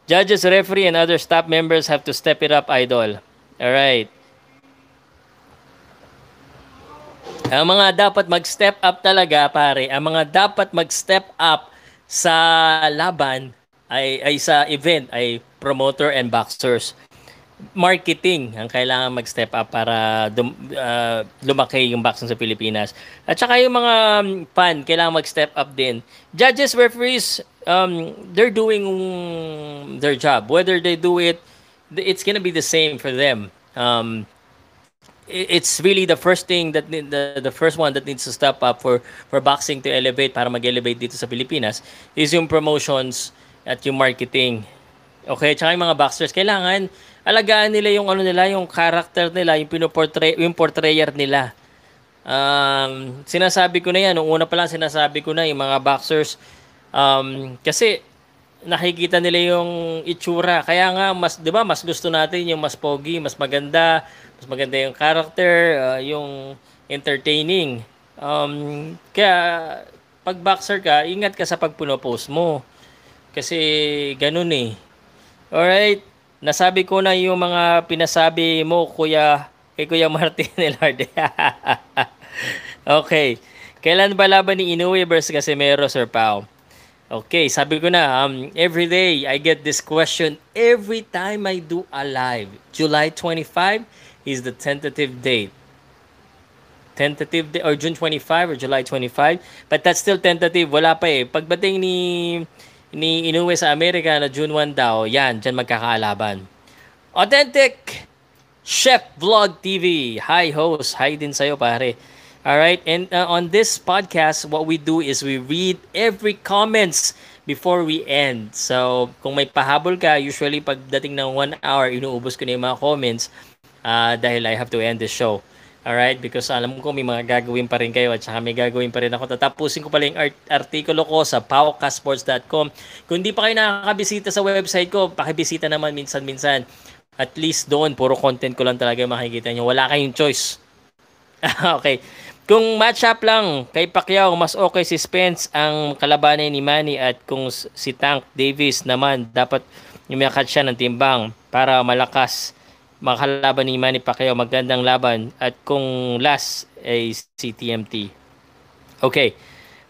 judges, referee, and other staff members have to step it up, idol. Alright. Ang mga dapat mag-step up talaga, pare, ang mga dapat mag-step up sa laban ay, ay sa event ay promoter and boxers. Marketing ang kailangan mag-step up para dum, uh, lumaki yung boxing sa Pilipinas. At saka yung mga um, fan, kailangan mag-step up din. Judges, referees, um, they're doing their job. Whether they do it it's gonna be the same for them. Um, it's really the first thing that the the first one that needs to step up for for boxing to elevate para mag-elevate dito sa Pilipinas is yung promotions at yung marketing. Okay, tsaka yung mga boxers kailangan alagaan nila yung ano nila, yung character nila, yung pinoportray yung portrayer nila. Um, sinasabi ko na yan, nung una pa lang sinasabi ko na yung mga boxers um, kasi nakikita nila yung itsura. Kaya nga mas 'di ba, mas gusto natin yung mas pogi, mas maganda, mas maganda yung character, uh, yung entertaining. Um, kaya pag boxer ka, ingat ka sa pagpuno-post mo. Kasi ganun eh. Alright, nasabi ko na yung mga pinasabi mo, Kuya, kay Kuya Martin Elarde. (laughs) okay. Kailan ba laban ni Inoue versus Casimero, Sir Pao? Okay, sabi ko na, um, every day I get this question every time I do a live. July 25 is the tentative date. Tentative date, or June 25 or July 25. But that's still tentative. Wala pa eh. Pagbating ni ni Inoue sa Amerika na June 1 daw, yan, dyan magkakaalaban. Authentic Chef Vlog TV. Hi host. Hi din sa'yo pare. All right, and uh, on this podcast, what we do is we read every comments before we end. So, kung may pahabol ka, usually pagdating ng one hour, inuubos ko na yung mga comments uh, dahil I have to end the show. All right, because alam ko may mga gagawin pa rin kayo at saka may gagawin pa rin ako. Tatapusin ko pala yung art- artikulo ko sa paukasports.com. Kung hindi pa kayo nakakabisita sa website ko, pakibisita naman minsan-minsan. At least doon, puro content ko lang talaga makikita nyo. Wala kayong choice. (laughs) okay. Kung matchup lang kay Pacquiao, mas okay si Spence ang kalabanan ni Manny at kung si Tank Davis naman dapat yumakat siya ng timbang para malakas makalaban ni Manny Pacquiao magandang laban at kung last ay si TMT. Okay.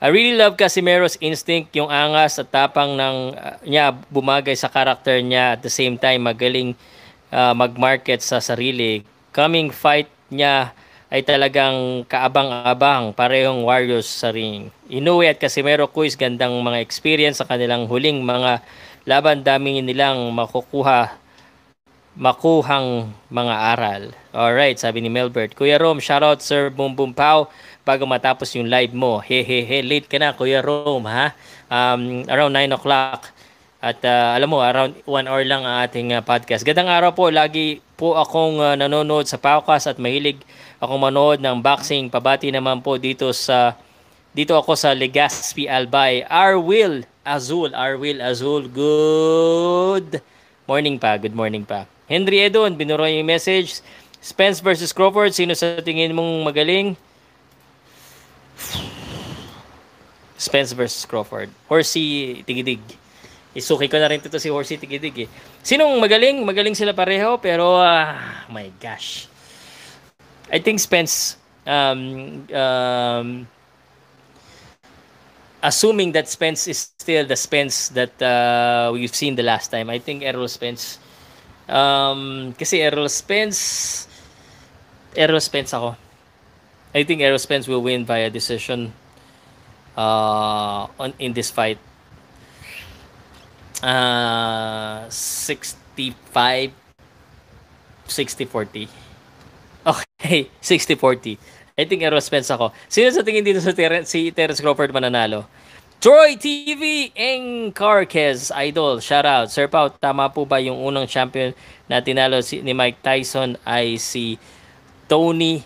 I really love Casimero's instinct, yung angas at tapang ng uh, niya bumagay sa karakter niya at the same time magaling uh, mag-market sa sarili. Coming fight niya ay talagang kaabang-abang parehong Warriors sa ring. Inoue at Casimero Cruz gandang mga experience sa kanilang huling mga laban dami nilang makukuha makuhang mga aral. Alright, sabi ni Melbert. Kuya Rom, shoutout Sir Boom Boom Pow bago matapos yung live mo. He he he, late ka na Kuya Rom ha. Um, around 9 o'clock. At uh, alam mo, around 1 hour lang ang ating uh, podcast. Gandang araw po, lagi po akong uh, nanonood sa podcast at mahilig akong manood ng boxing. Pabati naman po dito sa dito ako sa Legazpi Albay. Arwil Azul, Arwil Azul. Good morning pa, good morning pa. Henry Edon, binuro yung message. Spence versus Crawford, sino sa tingin mong magaling? Spence versus Crawford. Horsey Tigidig. Isuki ko na rin ito si Horsey Tigidig eh. Sinong magaling? Magaling sila pareho pero uh, my gosh. I think Spence um, um, assuming that Spence is still the Spence that uh, we've seen the last time. I think Errol Spence um, kasi Errol Spence Errol Spence ako. I think Errol Spence will win via decision uh, on in this fight uh, 65 60-40. Okay, (laughs) 60-40. I think Errol Spence ako. Sino sa tingin dito sa ter- si Terence Crawford mananalo? Troy TV Eng Carquez, idol. Shout out. Sir Pau, tama po ba yung unang champion na tinalo si, ni Mike Tyson ay si Tony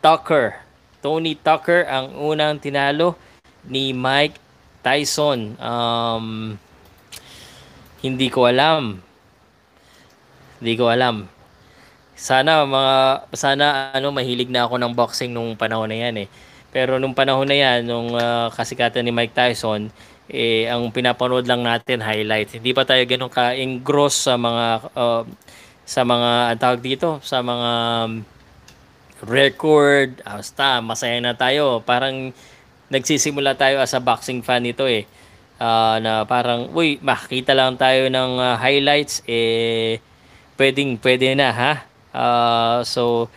Tucker. Tony Tucker ang unang tinalo ni Mike Tyson. Um, hindi ko alam. Hindi ko alam. Sana mga sana ano mahilig na ako ng boxing nung panahon na yan eh. Pero nung panahon na yan, nung uh, kasikatan ni Mike Tyson, eh ang pinapanood lang natin highlights. Hindi pa tayo ganun ka-engross sa mga uh, sa mga ang tawag dito, sa mga um, record, basta masaya na tayo. Parang nagsisimula tayo as a boxing fan nito eh uh, na parang, uy, makita lang tayo ng uh, highlights, eh, pwedeng, pwede na, ha? Uh, so,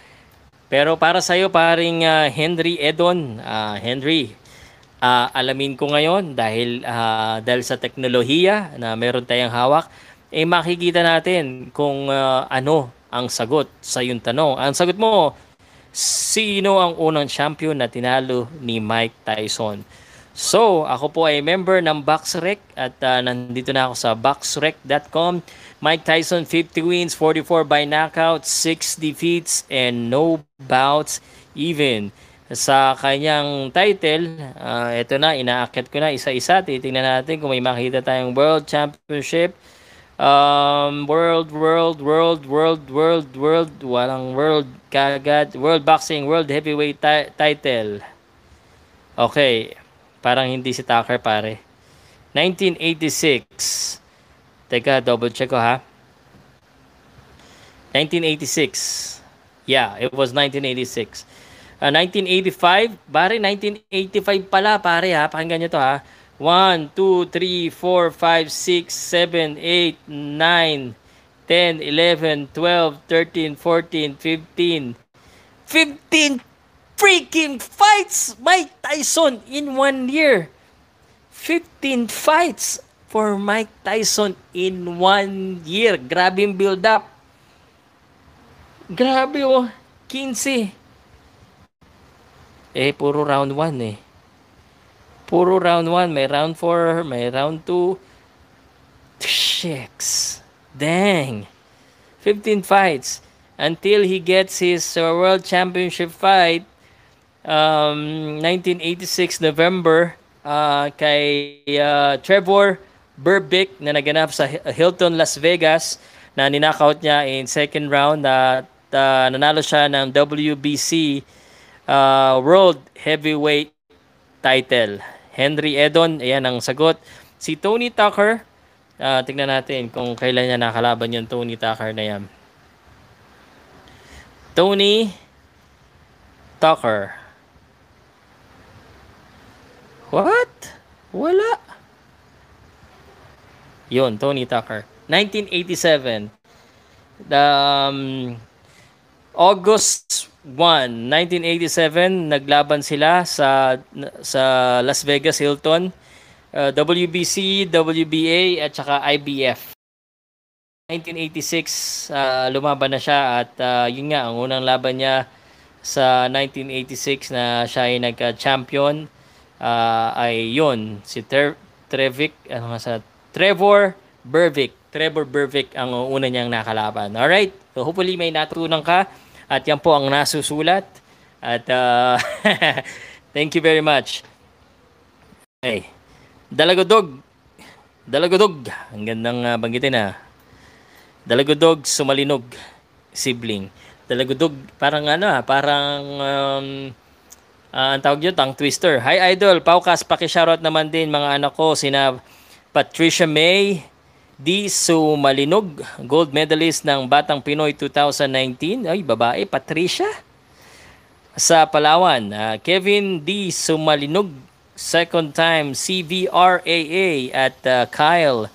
pero para sa'yo, paring uh, Henry Edon, uh, Henry, uh, alamin ko ngayon dahil uh, dahil sa teknolohiya na meron tayong hawak, eh makikita natin kung uh, ano ang sagot sa yung tanong. Ang sagot mo, sino ang unang champion na tinalo ni Mike Tyson? So, ako po ay member ng BoxRec at uh, nandito na ako sa boxrec.com. Mike Tyson 50 wins, 44 by knockout, 6 defeats and no bouts even. Sa kanyang title, uh, ito na, inaakit ko na isa-isa. Titingnan natin kung may makita tayong World Championship. Um, world, world, world, world, world, world, walang world kagad. World Boxing, World Heavyweight title. Okay. Parang hindi si Tucker pare. 1986. Teka, double check ko ha. 1986. Yeah, it was 1986. Uh, 1985, pare 1985 pala pare ha. Pakinggan niyo to ha. 1, 2, 3, 4, 5, 6, 7, 8, 9, 10, 11, 12, 13, 14, 15. 15 freaking fights Mike Tyson in one year. 15 fights for Mike Tyson in one year. Grabe yung build up. Grabe oh. 15. Eh, puro round 1 eh. Puro round 1. May round 4, may round 2. Shicks. Dang. 15 fights. Until he gets his uh, world championship fight um, 1986 November uh, kay uh, Trevor Burbick na naganap sa Hilton Las Vegas na ninakaut niya in second round at uh, nanalo siya ng WBC uh, World Heavyweight title. Henry Edon, ayan ang sagot. Si Tony Tucker, uh, tingnan natin kung kailan niya nakalaban yung Tony Tucker na yan. Tony Tucker. What? Wala. Yon, Tony Tucker. 1987. The, um, August 1, 1987, naglaban sila sa sa Las Vegas Hilton, uh, WBC, WBA at saka IBF. 1986, uh, lumaban na siya at uh, yun nga, ang unang laban niya sa 1986 na siya ay nagka-champion uh, ay yon si Ter- Trevic ano nga sa Trevor Bervic. Trevor Bervic ang una niyang nakalaban. Alright? So hopefully may natutunan ka at yan po ang nasusulat. At uh, (laughs) thank you very much. Okay. Dalagodog. Dalagodog. Ang gandang uh, banggitin ha. Ah. Dalagodog, sumalinog. Sibling. Dalagodog, parang ano ha, parang um, uh, ang tawag yun, tang twister. Hi Idol, Paukas, paki-shoutout naman din mga anak ko, sina Patricia May, Di Sumalinog, gold medalist ng Batang Pinoy 2019. Ay, babae, Patricia. Sa Palawan, uh, Kevin D. Sumalinog, second time CVRAA at uh, Kyle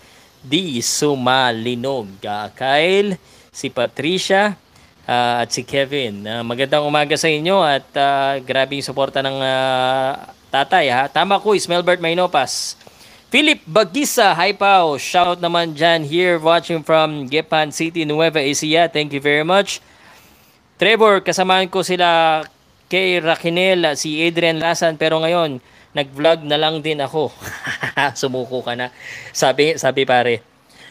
D. Sumalinog. Uh, Kyle, si Patricia, uh, at si Kevin. Uh, magandang umaga sa inyo at uh, grabe yung suporta ng uh, tatay. Ha? Tama ko, Smelbert Mainopas. Philip Bagisa, hi Pao. Shout naman dyan here watching from Gepan City, Nueva Ecija. Thank you very much. Trevor, kasamahan ko sila kay Raquel, si Adrian Lasan pero ngayon nag-vlog na lang din ako. (laughs) Sumuko ka na. Sabi sabi pare.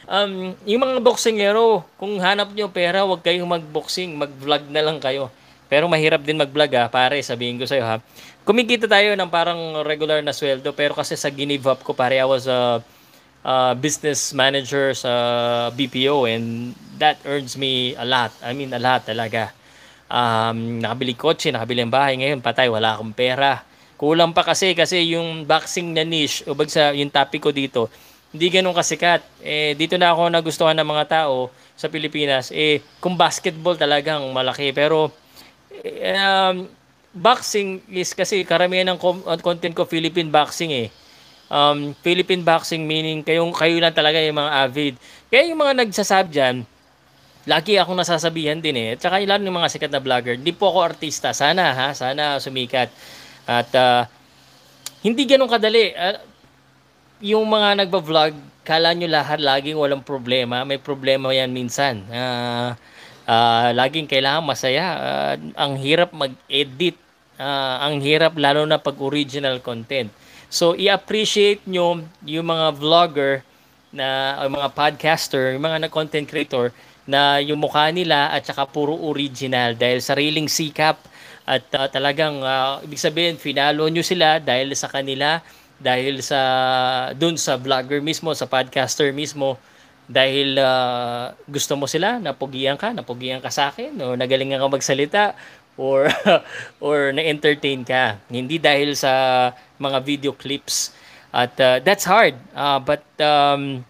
Um, yung mga boxingero, kung hanap nyo pera, huwag kayong mag-boxing, mag-vlog na lang kayo. Pero mahirap din mag-vlog ha, pare, sabihin ko sa'yo ha kumikita tayo ng parang regular na sweldo pero kasi sa ginive up ko pare I was a, a business manager sa BPO and that earns me a lot. I mean a lot talaga. Um, nakabili kotse, nakabili ng bahay ngayon, patay, wala akong pera. Kulang pa kasi kasi yung boxing na niche, o sa yung topic ko dito, hindi ganun kasikat. Eh, dito na ako nagustuhan ng mga tao sa Pilipinas. Eh, kung basketball talagang malaki. Pero, um, boxing is kasi karamihan ng content ko Philippine boxing eh. Um, Philippine boxing meaning kayong kayo lang talaga yung mga avid. Kaya yung mga nagsasabi diyan, lagi akong nasasabihan din eh. At saka ilan yung mga sikat na vlogger. Hindi po ako artista. Sana ha, sana sumikat. At uh, hindi ganun kadali. Uh, yung mga nagba-vlog, kala nyo lahat laging walang problema. May problema yan minsan. Uh, uh, laging kailangan masaya. Uh, ang hirap mag-edit uh, ang hirap lalo na pag original content. So i-appreciate nyo yung mga vlogger na o mga podcaster, yung mga na content creator na yung mukha nila at saka puro original dahil sariling sikap at uh, talagang uh, ibig sabihin finalo nyo sila dahil sa kanila dahil sa dun sa vlogger mismo sa podcaster mismo dahil uh, gusto mo sila napugian ka napugian ka sa akin o nagalingan ka magsalita or (laughs) or na-entertain ka. Hindi dahil sa mga video clips. At uh, that's hard. Uh, but um,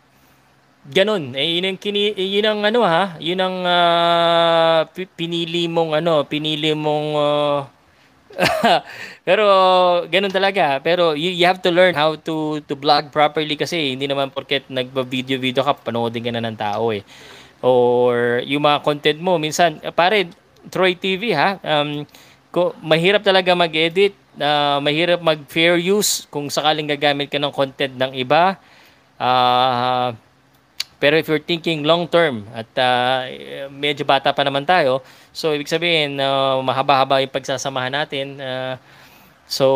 ganun. Eh, yun ang, kini, eh, yun ang ano ha, yun ang uh, pinili mong ano, pinili mong uh, (laughs) pero ganun talaga. Pero you, you have to learn how to to blog properly kasi hindi naman porket nagba-video video ka panoodin ka na ng tao eh. Or yung mga content mo minsan pare Troy TV ha. Um, ko, mahirap talaga mag-edit, uh, mahirap mag-fair use kung sakaling gagamit ka ng content ng iba. Uh, pero if you're thinking long term at uh, medyo bata pa naman tayo, so ibig sabihin uh, mahaba-haba yung pagsasamahan natin. Uh, so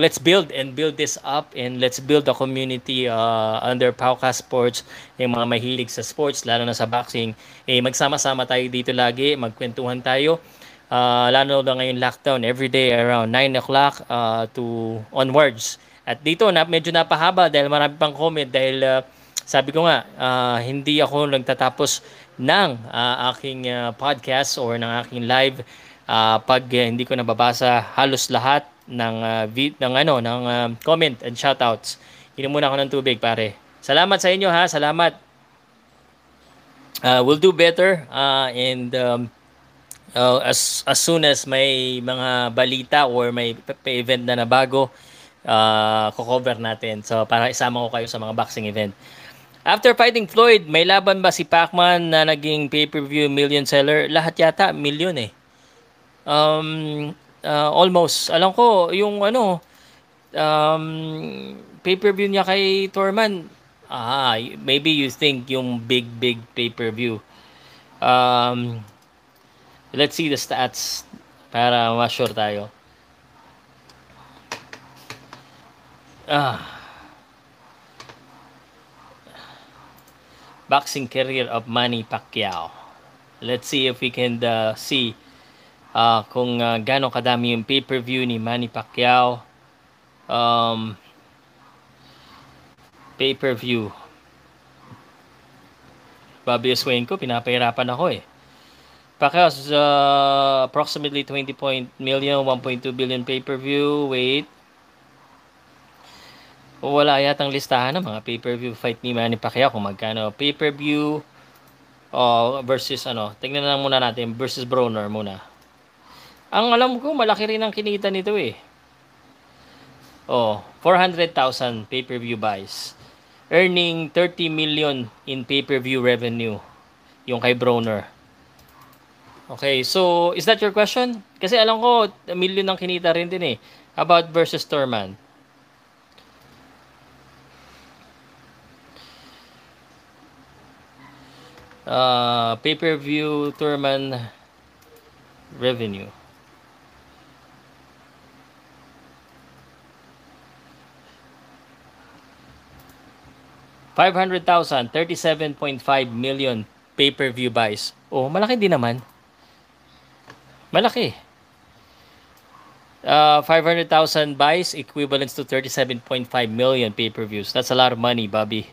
let's build and build this up and let's build a community uh, under Pauka Sports, yung mga mahilig sa sports, lalo na sa boxing. Eh, magsama-sama tayo dito lagi, magkwentuhan tayo. Uh, lalo na ngayon lockdown, every day around 9 o'clock uh, to onwards. At dito, na, medyo napahaba dahil marami pang comment dahil uh, sabi ko nga, uh, hindi ako nagtatapos ng uh, aking uh, podcast or ng aking live uh, pag uh, hindi ko nababasa halos lahat ng uh, vid- ng ano ng uh, comment and shoutouts. Inom muna ako ng tubig, pare. Salamat sa inyo ha. Salamat. Uh, we'll do better uh, and um, uh, as as soon as may mga balita or may event na na bago uh, ko-cover natin. So para isama ko kayo sa mga boxing event. After fighting Floyd, may laban ba si Pacman na naging pay-per-view million seller? Lahat yata million eh. Um, uh, almost. Alam ko, yung ano, um, pay-per-view niya kay Torman, ah, maybe you think yung big, big pay-per-view. Um, let's see the stats para ma-sure tayo. Ah, boxing career of Manny Pacquiao. Let's see if we can uh, see uh, kung uh, gaano kadami yung pay-per-view ni Manny Pacquiao. Um, pay-per-view. Bobby Oswenko, pinapahirapan ako eh. Pacquiao uh, approximately 20 point million, 1.2 billion pay-per-view. Wait. Wala yatang listahan ng mga pay-per-view fight ni Manny Pacquiao kung magkano pay-per-view oh, versus ano, tingnan na lang muna natin versus Broner muna. Ang alam ko, malaki rin ang kinita nito eh. Oh, 400,000 pay-per-view buys. Earning 30 million in pay-per-view revenue. Yung kay Broner. Okay, so is that your question? Kasi alam ko, million ang kinita rin din eh. About versus Torman. Uh, pay-per-view tournament revenue. Five hundred thousand, thirty-seven point five million pay-per-view buys. Oh, malaki din naman. Malaki. Uh, 500,000 buys equivalents to 37.5 million pay-per-views. That's a lot of money, Bobby.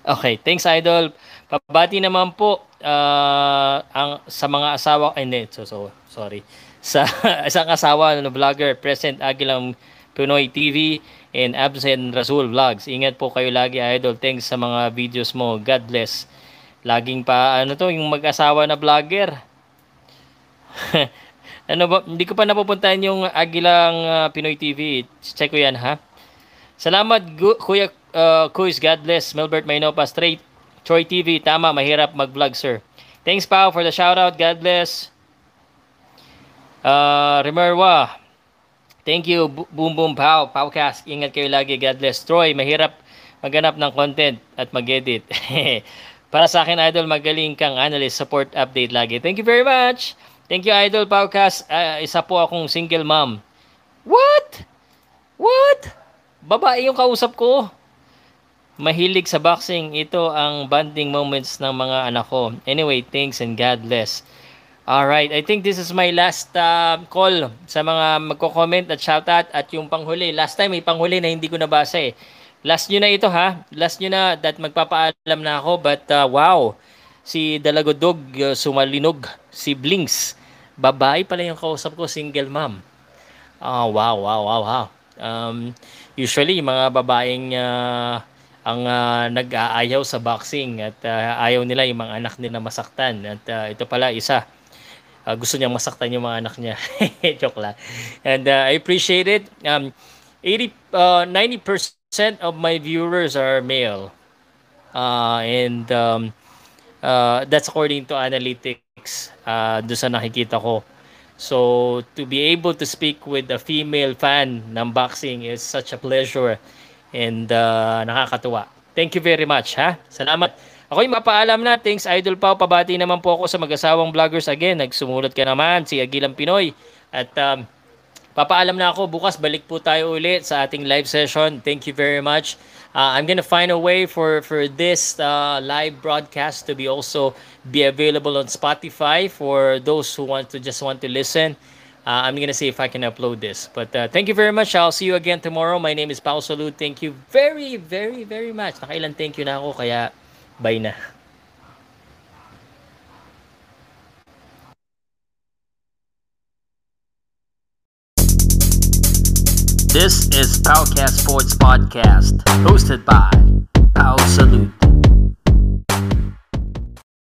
Okay, thanks Idol. Pabati naman po uh, ang sa mga asawa ay hindi, so, so sorry. (laughs) Sa isang asawa na vlogger, Present Agilang Pinoy TV and Absent Rasul Vlogs. Ingat po kayo lagi Idol. Thanks sa mga videos mo. God bless. Laging pa ano to, yung mag-asawa na vlogger. (laughs) ano ba, hindi ko pa napupuntahan yung Agilang uh, Pinoy TV. Check ko yan ha. Salamat Kuya uh, Kuis, God bless. Melbert Maynopa, straight. Troy TV, tama, mahirap mag-vlog, sir. Thanks, Pao, for the shout-out. God bless. Uh, Remerwa, thank you. Boom, boom, Pao. Powcast, ingat kayo lagi. God bless. Troy, mahirap maghanap ng content at mag-edit. (laughs) Para sa akin, Idol, magaling kang analyst. Support update lagi. Thank you very much. Thank you, Idol Powcast. Uh, isa po akong single mom. What? What? Babae yung kausap ko mahilig sa boxing, ito ang bonding moments ng mga anak ko. Anyway, thanks and God bless. Alright, I think this is my last uh, call sa mga magko-comment at shoutout at yung panghuli. Last time may panghuli na hindi ko nabasa eh. Last nyo na ito ha. Last nyo na that magpapaalam na ako but uh, wow. Si Dalagodog uh, sumalinog. Si Blinks. Babae pala yung kausap ko, single mom. Oh, wow, wow, wow, wow. Um, usually, mga babaeng uh, ang uh, nag-aayaw sa boxing at uh, ayaw nila yung mga anak nila masaktan at uh, ito pala isa. Uh, gusto niyang masaktan yung mga anak niya. (laughs) Joke lang. And uh, I appreciate it. Um 80 uh, 90% of my viewers are male. Uh, and um, uh, that's according to analytics uh, doon sa nakikita ko. So to be able to speak with a female fan ng boxing is such a pleasure and uh, nakakatuwa. Thank you very much ha. Salamat. Ako yung mapaalam na. Thanks Idol Pau. Pabati naman po ako sa mag-asawang vloggers again. Nagsumulat ka naman si Agilang Pinoy. At um, papaalam na ako. Bukas balik po tayo ulit sa ating live session. Thank you very much. Uh, I'm gonna find a way for for this uh, live broadcast to be also be available on Spotify for those who want to just want to listen. Uh, I'm gonna see if I can upload this. But uh, thank you very much. I'll see you again tomorrow. My name is Pao Salud. Thank you very, very, very much. Nakailan thank you na ako, kaya bye na. This is Powcast Sports Podcast, hosted by Pao Salud.